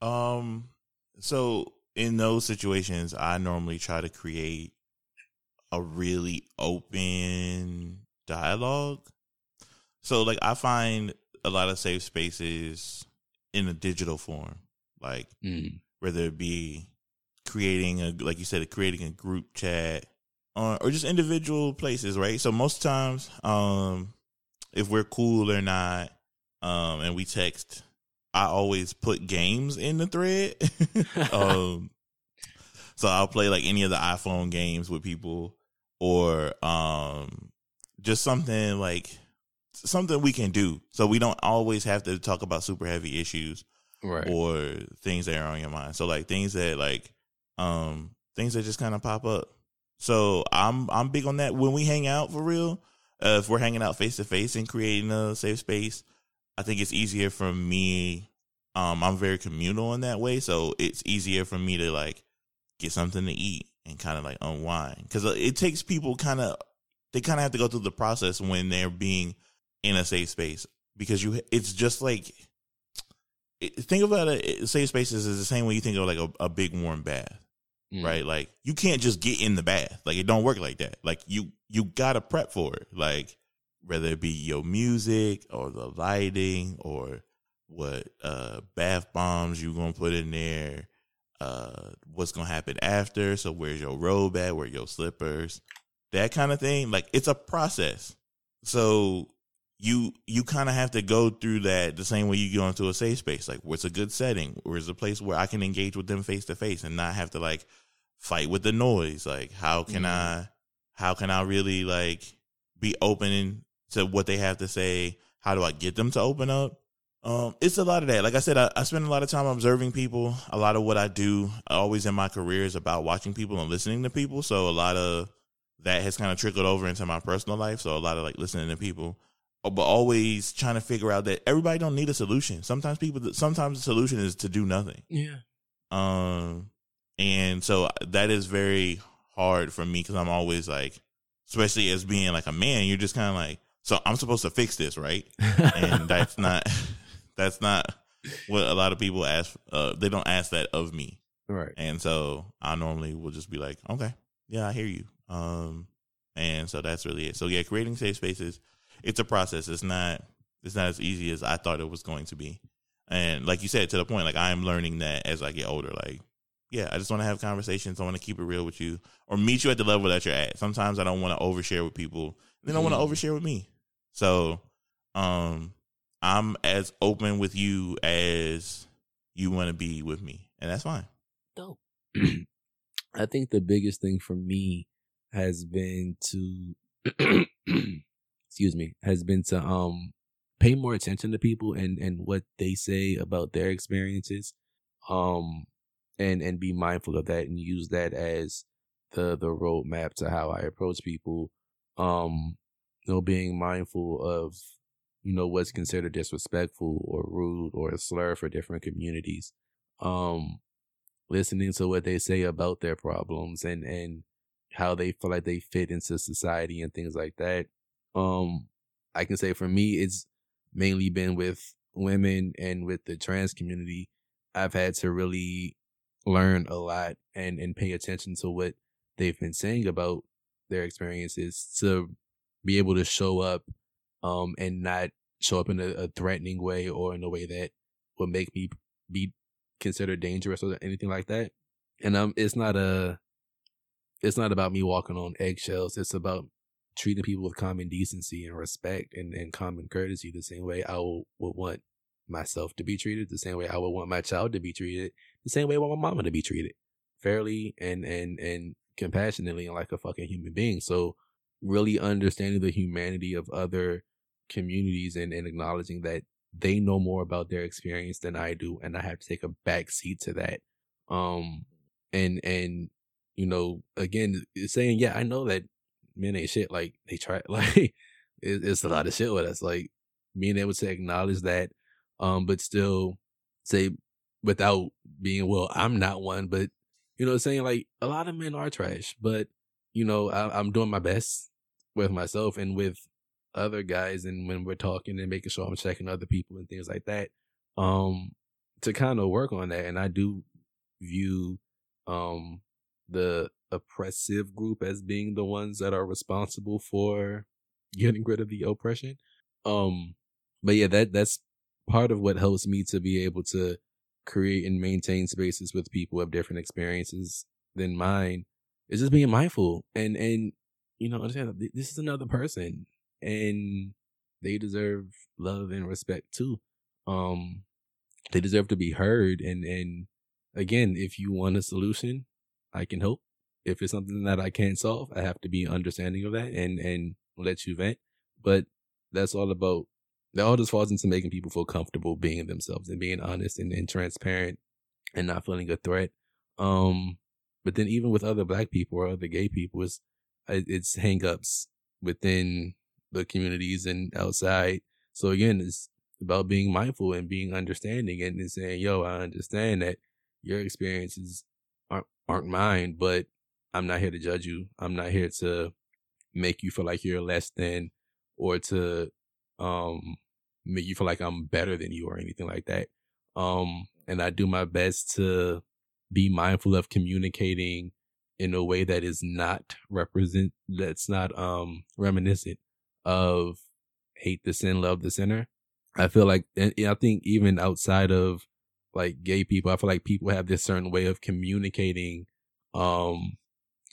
Um so in those situations I normally try to create a really open dialogue. So like I find a lot of safe spaces in a digital form. Like mm. whether it be creating a like you said creating a group chat uh, or just individual places, right? So most times, um, if we're cool or not, um, and we text, I always put games in the thread. um, so I'll play like any of the iPhone games with people, or um, just something like something we can do, so we don't always have to talk about super heavy issues, right? Or things that are on your mind. So like things that like um things that just kind of pop up so I'm I'm big on that. When we hang out for real, uh, if we're hanging out face to face and creating a safe space, I think it's easier for me. Um, I'm very communal in that way, so it's easier for me to like get something to eat and kind of like unwind because uh, it takes people kind of they kind of have to go through the process when they're being in a safe space because you it's just like think about it safe spaces is the same way you think of like a, a big warm bath mm. right? Like you can't just get in the bath. Like it don't work like that. Like you you gotta prep for it. Like whether it be your music or the lighting or what uh bath bombs you're gonna put in there, uh what's gonna happen after. So where's your robe at? Where your slippers? That kind of thing. Like it's a process. So you you kind of have to go through that the same way you go into a safe space. Like, what's a good setting? Where's a place where I can engage with them face to face and not have to like fight with the noise. Like, how can mm-hmm. I, how can I really like be open to what they have to say? How do I get them to open up? Um, it's a lot of that. Like I said, I, I, spend a lot of time observing people. A lot of what I do, always in my career, is about watching people and listening to people. So a lot of that has kind of trickled over into my personal life. So a lot of like listening to people, uh, but always trying to figure out that everybody don't need a solution. Sometimes people, sometimes the solution is to do nothing. Yeah. Um, and so that is very hard for me because I'm always like, especially as being like a man, you're just kind of like, so I'm supposed to fix this, right? and that's not, that's not what a lot of people ask. Uh, they don't ask that of me. Right. And so I normally will just be like, okay, yeah, I hear you. Um, and so that's really it. So yeah, creating safe spaces, it's a process. It's not, it's not as easy as I thought it was going to be. And like you said, to the point, like I'm learning that as I get older, like yeah, I just want to have conversations. I want to keep it real with you or meet you at the level that you're at. Sometimes I don't want to overshare with people. They don't mm. want to overshare with me. So, um, I'm as open with you as you want to be with me, and that's fine. Dope. I think the biggest thing for me has been to, excuse me, has been to um pay more attention to people and and what they say about their experiences. Um, and and be mindful of that and use that as the the roadmap to how I approach people. Um, you know, being mindful of, you know, what's considered disrespectful or rude or a slur for different communities. Um, listening to what they say about their problems and, and how they feel like they fit into society and things like that. Um, I can say for me, it's mainly been with women and with the trans community. I've had to really learn a lot and, and pay attention to what they've been saying about their experiences to be able to show up um and not show up in a, a threatening way or in a way that would make me be considered dangerous or anything like that. And um it's not a it's not about me walking on eggshells. It's about treating people with common decency and respect and, and common courtesy the same way I would, would want myself to be treated, the same way I would want my child to be treated, the same way I want my mama to be treated. Fairly and and and compassionately and like a fucking human being. So really understanding the humanity of other communities and, and acknowledging that they know more about their experience than I do and I have to take a back seat to that. Um and and you know, again saying, yeah, I know that men ain't shit. Like they try like it, it's a lot of shit with us. Like being able to acknowledge that, um, but still say without being well, I'm not one, but you know, saying like a lot of men are trash, but you know, I, I'm doing my best with myself and with other guys, and when we're talking and making sure I'm checking other people and things like that, um, to kind of work on that. And I do view, um, the oppressive group as being the ones that are responsible for getting rid of the oppression. Um, but yeah, that that's part of what helps me to be able to create and maintain spaces with people of different experiences than mine is just being mindful and and you know understand this is another person and they deserve love and respect too. Um they deserve to be heard and and again if you want a solution i can help. If it's something that i can't solve i have to be understanding of that and and let you vent. But that's all about that all just falls into making people feel comfortable being themselves and being honest and, and transparent and not feeling a threat. Um, but then even with other black people or other gay people, it's, it's hangups within the communities and outside. So again, it's about being mindful and being understanding and saying, yo, I understand that your experiences aren't, aren't mine, but I'm not here to judge you. I'm not here to make you feel like you're less than or to um make you feel like I'm better than you or anything like that. Um and I do my best to be mindful of communicating in a way that is not represent that's not um reminiscent of hate the sin, love the sinner. I feel like and I think even outside of like gay people, I feel like people have this certain way of communicating um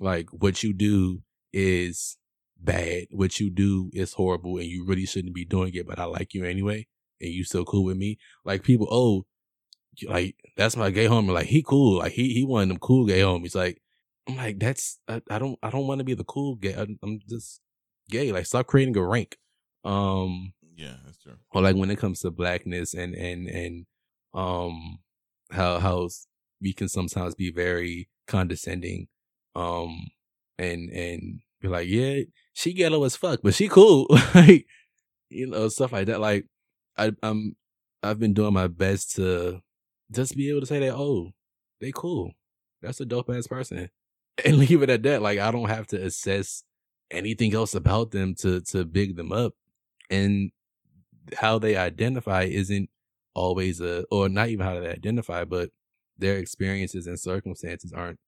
like what you do is bad. What you do is horrible and you really shouldn't be doing it, but I like you anyway. And you still cool with me. Like people, oh, like that's my gay homie. Like he cool. Like he, he one of them cool gay homies. Like, I'm like, that's, I, I don't, I don't want to be the cool gay. I, I'm just gay. Like stop creating a rank. Um, yeah, that's true. Or like when it comes to blackness and, and, and, um, how, how we can sometimes be very condescending. Um, and, and be like, yeah, she ghetto as fuck, but she cool. like, you know, stuff like that. Like, I, I'm, I've been doing my best to just be able to say that, oh, they cool. That's a dope ass person. And leave it at that. Like, I don't have to assess anything else about them to, to big them up. And how they identify isn't always a, or not even how they identify, but their experiences and circumstances aren't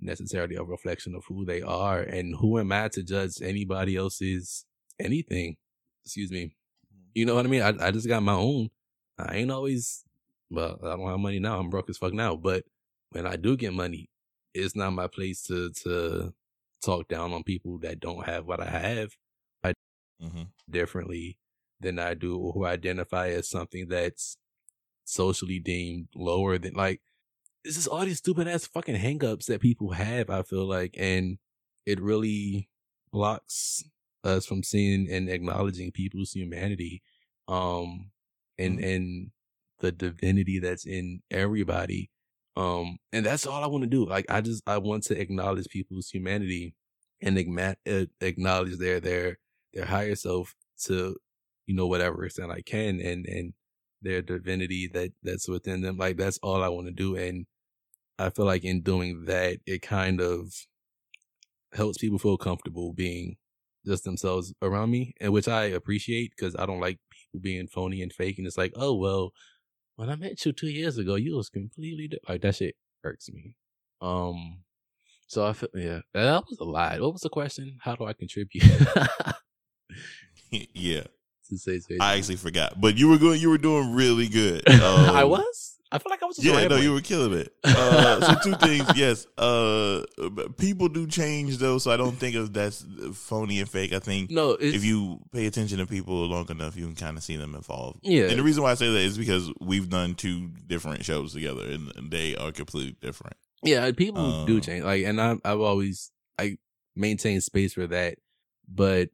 necessarily a reflection of who they are. And who am I to judge anybody else's anything? Excuse me. Mm-hmm. You know what I mean? I, I just got my own. I ain't always, well, I don't have money now. I'm broke as fuck now. But when I do get money, it's not my place to, to talk down on people that don't have what I have. I mm-hmm. differently than I do or who identify as something that's socially deemed lower than like it's just all these stupid ass fucking hangups that people have, I feel like, and it really blocks us from seeing and acknowledging people's humanity, um, and mm-hmm. and the divinity that's in everybody. Um, and that's all I want to do. Like, I just, I want to acknowledge people's humanity and acknowledge their, their their higher self to, you know, whatever extent I can and, and their divinity that that's within them. Like that's all I want to do. And I feel like in doing that, it kind of helps people feel comfortable being just themselves around me, and which I appreciate because I don't like people being phony and fake. And it's like, oh well, when I met you two years ago, you was completely di-. like that shit irks me. Um, so I feel yeah, that was a lie. What was the question? How do I contribute? yeah, to say, say I actually forgot, but you were going. You were doing really good. Um, I was. I feel like I was. yeah, no, you were killing it. Uh, so two things. Yes, uh, people do change though, so I don't think of that's phony and fake. I think no. If you pay attention to people long enough, you can kind of see them evolve. Yeah, and the reason why I say that is because we've done two different shows together, and, and they are completely different. Yeah, people um, do change. Like, and I, I've always I maintain space for that, but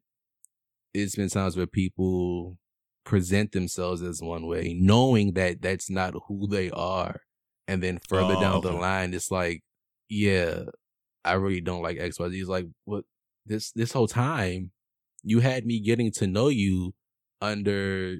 it's been times where people present themselves as one way, knowing that that's not who they are. And then further oh, down okay. the line, it's like, yeah, I really don't like XYZ. It's like, what this this whole time you had me getting to know you under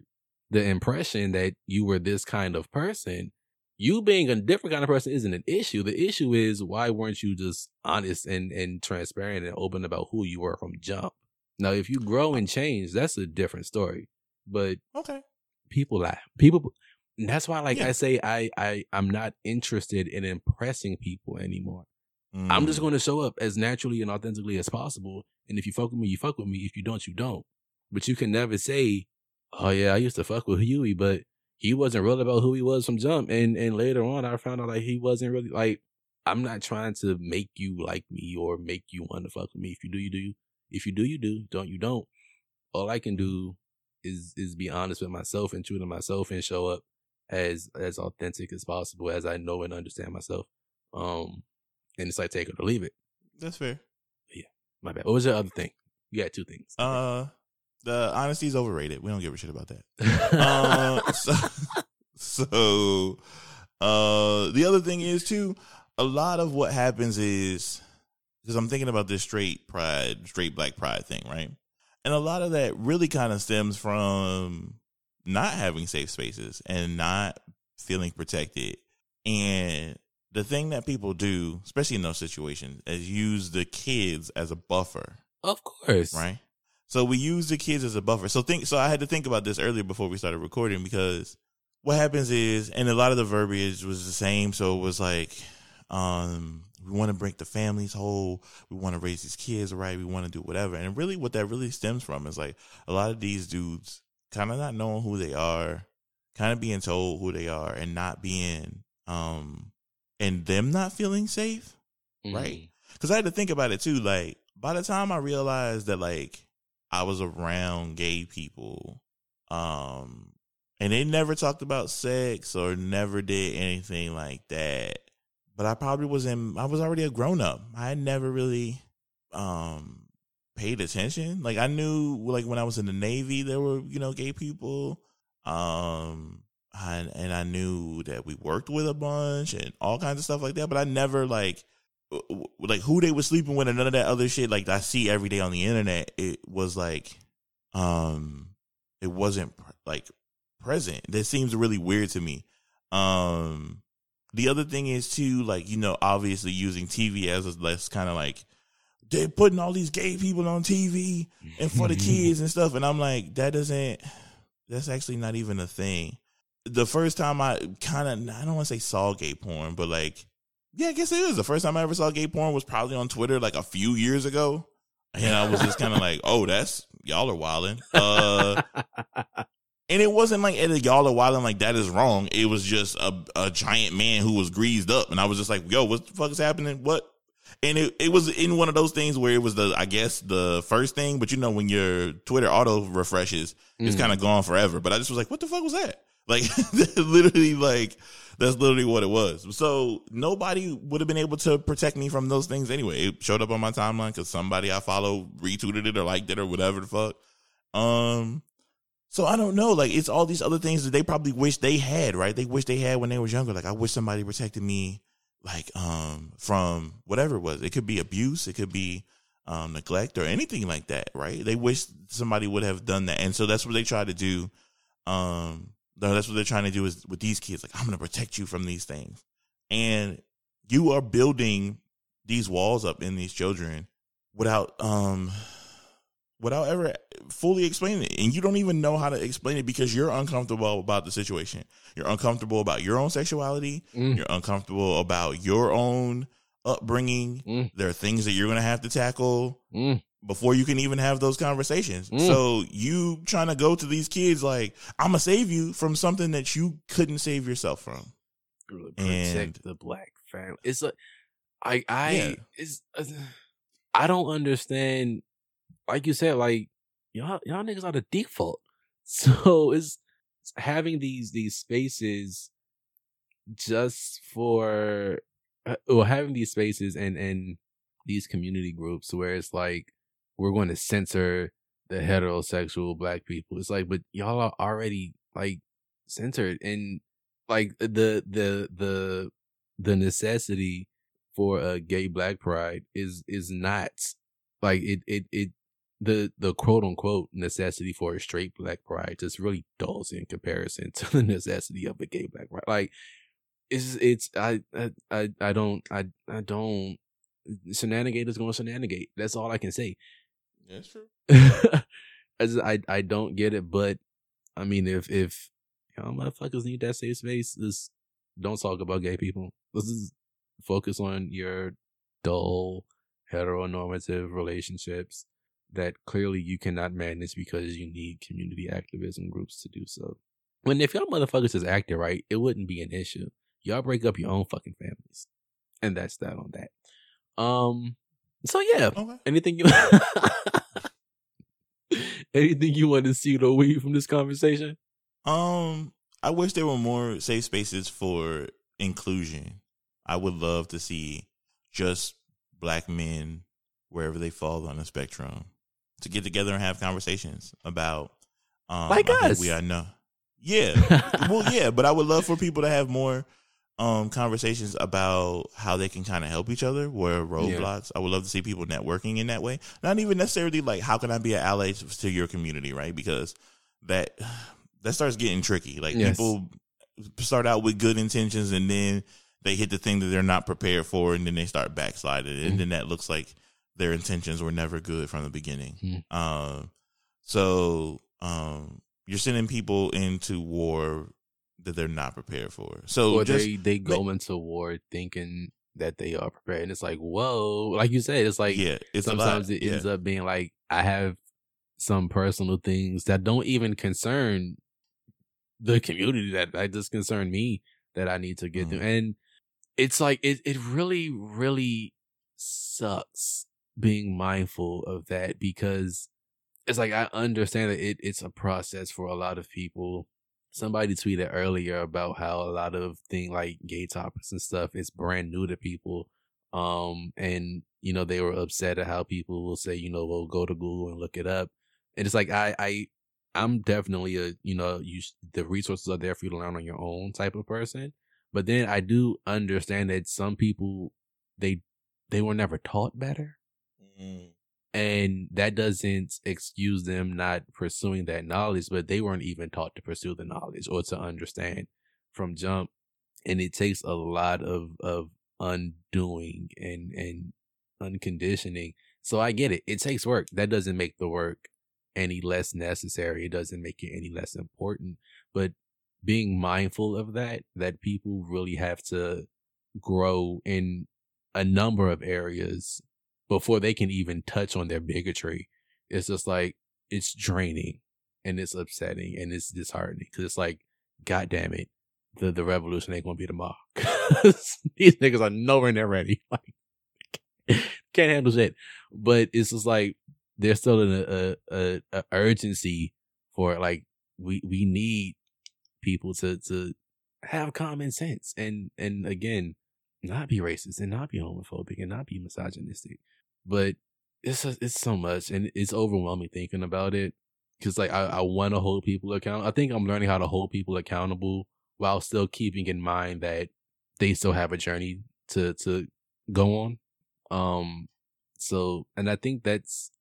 the impression that you were this kind of person. You being a different kind of person isn't an issue. The issue is why weren't you just honest and, and transparent and open about who you were from jump? Now, if you grow and change, that's a different story. But okay, people lie. People. that's why, like yeah. I say, I I I'm not interested in impressing people anymore. Mm. I'm just mm. going to show up as naturally and authentically as possible. And if you fuck with me, you fuck with me. If you don't, you don't. But you can never say, "Oh yeah, I used to fuck with Huey, but he wasn't real about who he was from jump." And and later on, I found out like he wasn't really like. I'm not trying to make you like me or make you want to fuck with me. If you do, you do. If you do, you do. Don't you don't. All I can do is is be honest with myself and true to myself and show up as as authentic as possible as I know and understand myself. Um, and it's like take it or leave it. That's fair. Yeah, my bad. What was the other thing? You had two things. Uh, the honesty is overrated. We don't give a shit about that. uh, so, so, uh, the other thing is too. A lot of what happens is because I'm thinking about this straight pride, straight black pride thing, right? And a lot of that really kind of stems from not having safe spaces and not feeling protected. And the thing that people do, especially in those situations, is use the kids as a buffer. Of course. Right? So we use the kids as a buffer. So think so I had to think about this earlier before we started recording because what happens is and a lot of the verbiage was the same. So it was like um we want to break the families whole. We want to raise these kids right. We want to do whatever. And really, what that really stems from is like a lot of these dudes kind of not knowing who they are, kind of being told who they are, and not being, um, and them not feeling safe, mm-hmm. right? Because I had to think about it too. Like by the time I realized that, like I was around gay people, um, and they never talked about sex or never did anything like that but I probably was in, I was already a grown up. I never really, um, paid attention. Like I knew, like when I was in the Navy, there were, you know, gay people. Um, and I knew that we worked with a bunch and all kinds of stuff like that, but I never like, like who they were sleeping with and none of that other shit like I see every day on the internet. It was like, um, it wasn't like present. That seems really weird to me. Um, the other thing is too, like you know, obviously using TV as a less kind of like they're putting all these gay people on TV and for the kids and stuff, and I'm like, that doesn't. That's actually not even a thing. The first time I kind of, I don't want to say saw gay porn, but like, yeah, I guess it is. The first time I ever saw gay porn was probably on Twitter like a few years ago. And I was just kind of like, oh, that's y'all are wilding. Uh, and it wasn't like at y'all are wilding like that is wrong. It was just a, a giant man who was greased up. And I was just like, yo, what the fuck is happening? What? And it, it was in one of those things where it was the, I guess, the first thing. But you know, when your Twitter auto refreshes, mm. it's kind of gone forever. But I just was like, what the fuck was that? Like, literally, like, that's literally what it was. So nobody would have been able to protect me from those things anyway. It showed up on my timeline because somebody I follow retweeted it or liked it or whatever the fuck. Um, so I don't know. Like it's all these other things that they probably wish they had, right? They wish they had when they was younger. Like I wish somebody protected me, like um from whatever it was. It could be abuse. It could be um, neglect or anything like that, right? They wish somebody would have done that, and so that's what they try to do. Um, that's what they're trying to do is with these kids. Like, I'm to protect you from these things, and you are building these walls up in these children without um without ever fully explaining it. And you don't even know how to explain it because you're uncomfortable about the situation. You're uncomfortable about your own sexuality. Mm. You're uncomfortable about your own upbringing. Mm. There are things that you're going to have to tackle mm. before you can even have those conversations. Mm. So you trying to go to these kids like, I'm going to save you from something that you couldn't save yourself from. Really protect and, the black family. It's like, I, I, yeah. it's, uh, I don't understand like you said, like y'all y'all niggas are the default. So it's, it's having these these spaces just for uh, or having these spaces and and these community groups where it's like we're going to censor the heterosexual black people. It's like, but y'all are already like censored and like the the the the necessity for a gay black pride is is not like it it it the the quote unquote necessity for a straight black pride just really dulls in comparison to the necessity of a gay black pride. Like it's it's I I I don't I I don't shenanigators going to shenanigate. That's all I can say. That's true. As I I don't get it, but I mean if if y'all motherfuckers need that safe space, just don't talk about gay people. Let's just focus on your dull heteronormative relationships that clearly you cannot manage because you need community activism groups to do so. When if y'all motherfuckers is acting right, it wouldn't be an issue. Y'all break up your own fucking families. And that's that on that. Um so yeah. Okay. Anything you anything you want to see to weed from this conversation? Um I wish there were more safe spaces for inclusion. I would love to see just black men wherever they fall on the spectrum to get together and have conversations about um, like us. We are no, yeah, well, yeah, but I would love for people to have more um, conversations about how they can kind of help each other. Where roadblocks, yeah. I would love to see people networking in that way. Not even necessarily like how can I be an ally to your community, right? Because that that starts getting tricky. Like yes. people start out with good intentions and then they hit the thing that they're not prepared for, and then they start backsliding, and mm-hmm. then that looks like their intentions were never good from the beginning. Mm-hmm. Um, so um, you're sending people into war that they're not prepared for. So or just, they they go ma- into war thinking that they are prepared, and it's like whoa, like you said, it's like yeah, it's sometimes it ends up being like I have some personal things that don't even concern the community that that just concern me that I need to get mm. through, and it's like it it really really sucks being mindful of that because it's like I understand that it, it's a process for a lot of people. Somebody tweeted earlier about how a lot of thing like gay topics and stuff is brand new to people. Um, and you know, they were upset at how people will say, you know, well, go to Google and look it up. And it's like I, I, I'm definitely a, you know, you the resources are there for you to learn on your own type of person. But then I do understand that some people they they were never taught better. Mm. And that doesn't excuse them not pursuing that knowledge, but they weren't even taught to pursue the knowledge or to understand from jump. And it takes a lot of, of undoing and, and unconditioning. So I get it. It takes work. That doesn't make the work any less necessary. It doesn't make it any less important. But being mindful of that, that people really have to grow in a number of areas before they can even touch on their bigotry. It's just like it's draining and it's upsetting and it's disheartening because it's like, God damn it, the the revolution ain't gonna be tomorrow. These niggas are nowhere near ready. Like, can't handle shit. But it's just like there's still a, a, a urgency for it. Like we we need people to to have common sense and and again not be racist and not be homophobic and not be misogynistic but it's it's so much and it's overwhelming thinking about it because like I, I want to hold people accountable. I think I'm learning how to hold people accountable while still keeping in mind that they still have a journey to to go on. Um, So, and I think that's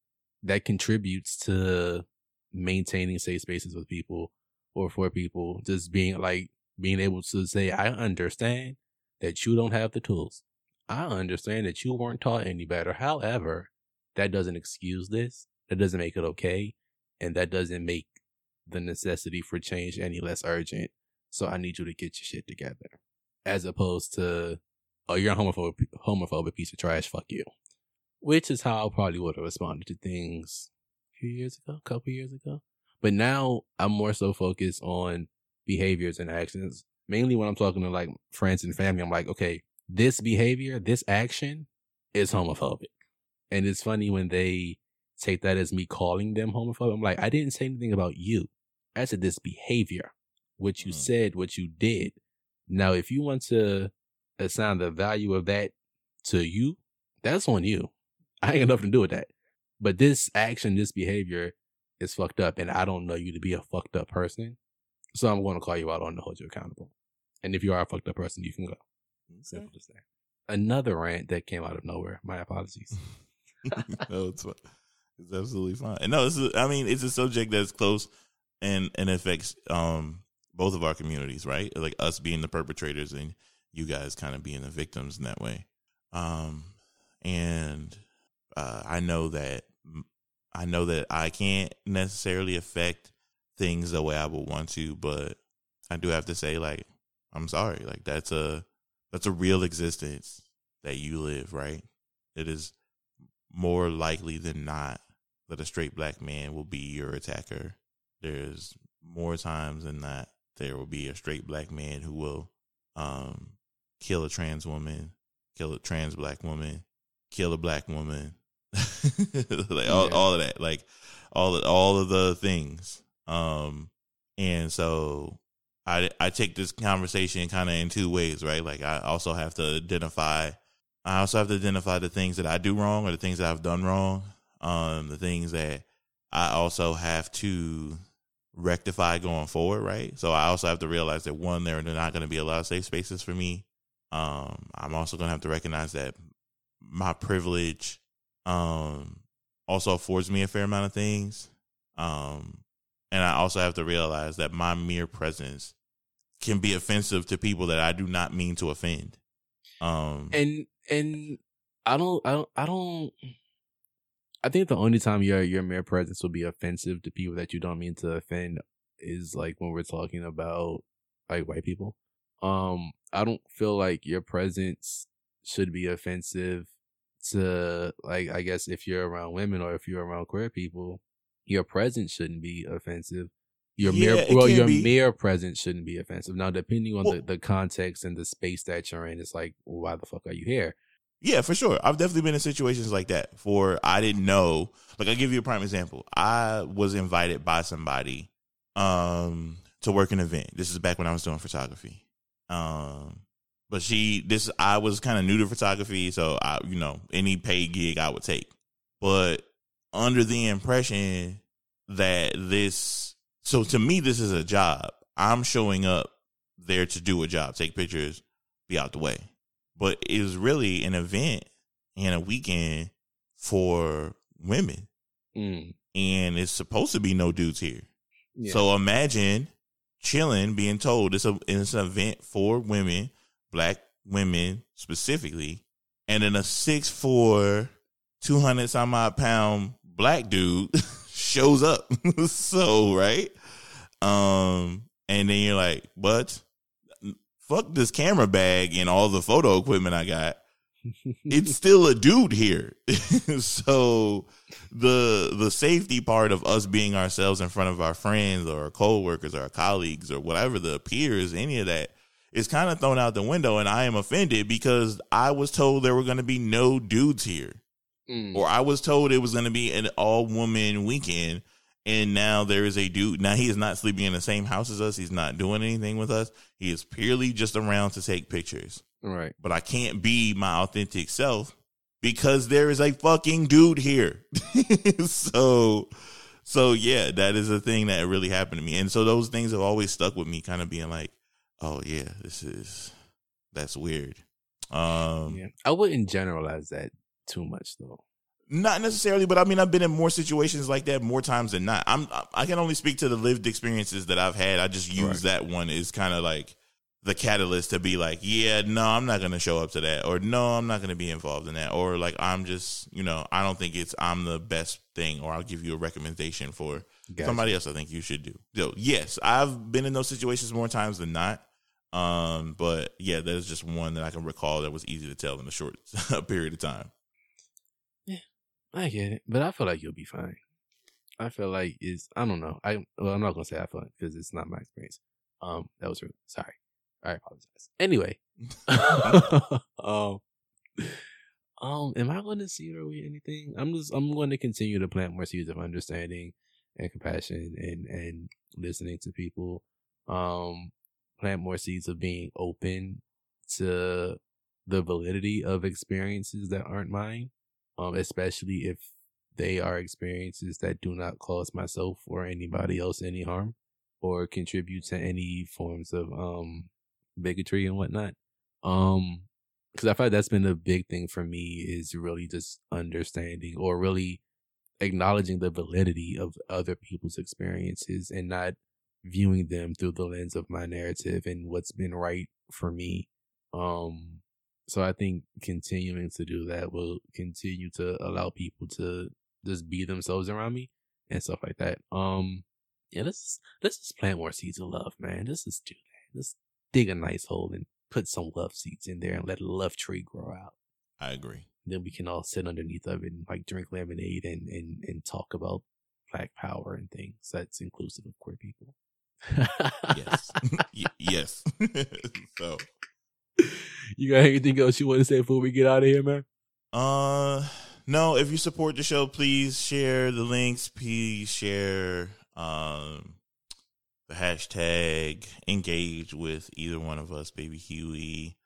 that contributes to maintaining safe spaces with people or for people, just being like being able to say, I understand that you don't have the tools. I understand that you weren't taught any better. However, that doesn't excuse this. That doesn't make it okay. And that doesn't make the necessity for change any less urgent. So I need you to get your shit together. As opposed to, oh, you're a homophobic, homophobic piece of trash. Fuck you. Which is how I probably would have responded to things a few years ago, a couple years ago. But now I'm more so focused on behaviors and actions. Mainly when I'm talking to like friends and family, I'm like, okay, this behavior, this action is homophobic. And it's funny when they take that as me calling them homophobic. I'm like, I didn't say anything about you. I said this behavior, what you mm. said, what you did. Now, if you want to assign the value of that to you, that's on you. I ain't got nothing to do with that. But this action, this behavior is fucked up, and I don't know you to be a fucked up person. So I'm going to call you out on to hold you accountable. And if you are a fucked up person, you can go. Simple as that. Another rant that came out of nowhere. My apologies. no, it's it's absolutely fine. And no, this is. I mean, it's a subject that's close and and affects um both of our communities, right? Like us being the perpetrators and you guys kind of being the victims in that way. Um, and uh, I know that I know that I can't necessarily affect things the way I would want to, but I do have to say, like, I'm sorry. Like that's a that's a real existence that you live, right? It is more likely than not that a straight black man will be your attacker. There's more times than not there will be a straight black man who will um, kill a trans woman, kill a trans black woman, kill a black woman, like all, yeah. all of that, like all of, all of the things. Um, and so I I take this conversation kind of in two ways, right? Like I also have to identify I also have to identify the things that I do wrong or the things that I've done wrong. Um, the things that I also have to rectify going forward, right? So I also have to realize that one, there are not going to be a lot of safe spaces for me. Um, I'm also going to have to recognize that my privilege um, also affords me a fair amount of things. Um, and I also have to realize that my mere presence can be offensive to people that I do not mean to offend. Um, and and I don't, I don't, I don't. I think the only time your your mere presence will be offensive to people that you don't mean to offend is like when we're talking about like white people. Um, I don't feel like your presence should be offensive to like I guess if you're around women or if you're around queer people, your presence shouldn't be offensive. Your yeah, mere well, your be. mere presence shouldn't be offensive. Now, depending on well, the, the context and the space that you're in, it's like, well, why the fuck are you here? Yeah, for sure. I've definitely been in situations like that. For I didn't know. Like, I'll give you a prime example. I was invited by somebody um to work an event. This is back when I was doing photography. Um, but she, this I was kind of new to photography, so I, you know, any paid gig I would take. But under the impression that this so to me, this is a job. I'm showing up there to do a job, take pictures, be out the way. But it was really an event and a weekend for women. Mm. And it's supposed to be no dudes here. Yeah. So imagine chilling, being told it's a it's an event for women, black women specifically, and then a six four, two hundred some odd pound black dude shows up. so, right? Um, and then you're like, but fuck this camera bag and all the photo equipment I got. it's still a dude here. so the the safety part of us being ourselves in front of our friends or our coworkers or our colleagues or whatever the peers, any of that is kind of thrown out the window and I am offended because I was told there were going to be no dudes here. Mm. Or I was told it was going to be an all woman weekend. And now there is a dude. Now he is not sleeping in the same house as us. He's not doing anything with us. He is purely just around to take pictures. Right. But I can't be my authentic self because there is a fucking dude here. so, so yeah, that is a thing that really happened to me. And so those things have always stuck with me, kind of being like, oh yeah, this is, that's weird. Um, yeah. I wouldn't generalize that too much though. Not necessarily, but I mean, I've been in more situations like that more times than not. I'm I can only speak to the lived experiences that I've had. I just use Right. that one as kind of like the catalyst to be like, yeah, no, I'm not going to show up to that, or no, I'm not going to be involved in that, or like I'm just, you know, I don't think it's I'm the best thing, or I'll give you a recommendation for Gotcha. somebody else. I think you should do. So yes, I've been in those situations more times than not. Um, but yeah, there's just one that I can recall that was easy to tell in a short period of time. I get it, but I feel like you'll be fine. I feel like it's I don't know. I well, I'm not gonna say I feel because it's not my experience. Um, that was rude. Sorry. I apologize. Anyway, um, um, am I going to see or with anything? I'm just I'm going to continue to plant more seeds of understanding and compassion and and listening to people. Um, plant more seeds of being open to the validity of experiences that aren't mine um, especially if they are experiences that do not cause myself or anybody else any harm or contribute to any forms of um bigotry and whatnot. Um, because I find that's been a big thing for me is really just understanding or really acknowledging the validity of other people's experiences and not viewing them through the lens of my narrative and what's been right for me. Um, so I think continuing to do that will continue to allow people to just be themselves around me and stuff like that. Um, yeah, let's let's just plant more seeds of love, man. Let's just do that. Let's dig a nice hole and put some love seeds in there and let a love tree grow out. I agree. Then we can all sit underneath of it and like drink lemonade and and and talk about black power and things. That's inclusive of queer people. Yes. Y- yes. so, you got anything else you want to say before we get out of here, man? uh, no, if you support the show, please share the links. Please share um the hashtag. Engage with either one of us, Baby Huey,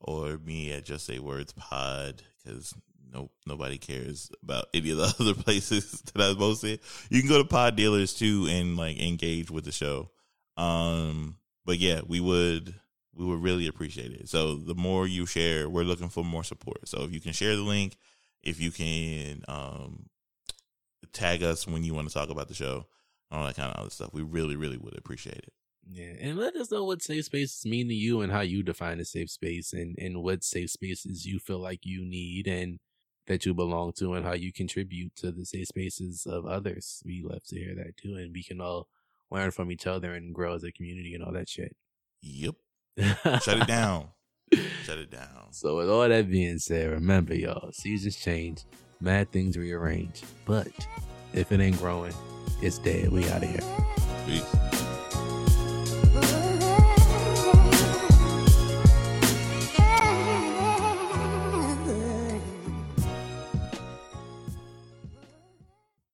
or me at Just Say Words Pod, because no nobody cares about any of the other places that I posted. You can go to Pod Dealers too and like engage with the show. Um, but yeah, we would we would really appreciate it. So the more you share, we're looking for more support. So if you can share the link, if you can um tag us when you want to talk about the show, all that kind of other stuff, we really, really would appreciate it. Yeah, and let us know what safe spaces mean to you and how you define a safe space and, and what safe spaces you feel like you need and that you belong to and how you contribute to the safe spaces of others. We love to hear that too, and we can all learn from each other and grow as a community and all that shit. Yep. Shut it down. Shut it down. So with all that being said, remember y'all, seasons change, mad things rearrange. But if it ain't growing, it's dead. We out of here. Peace.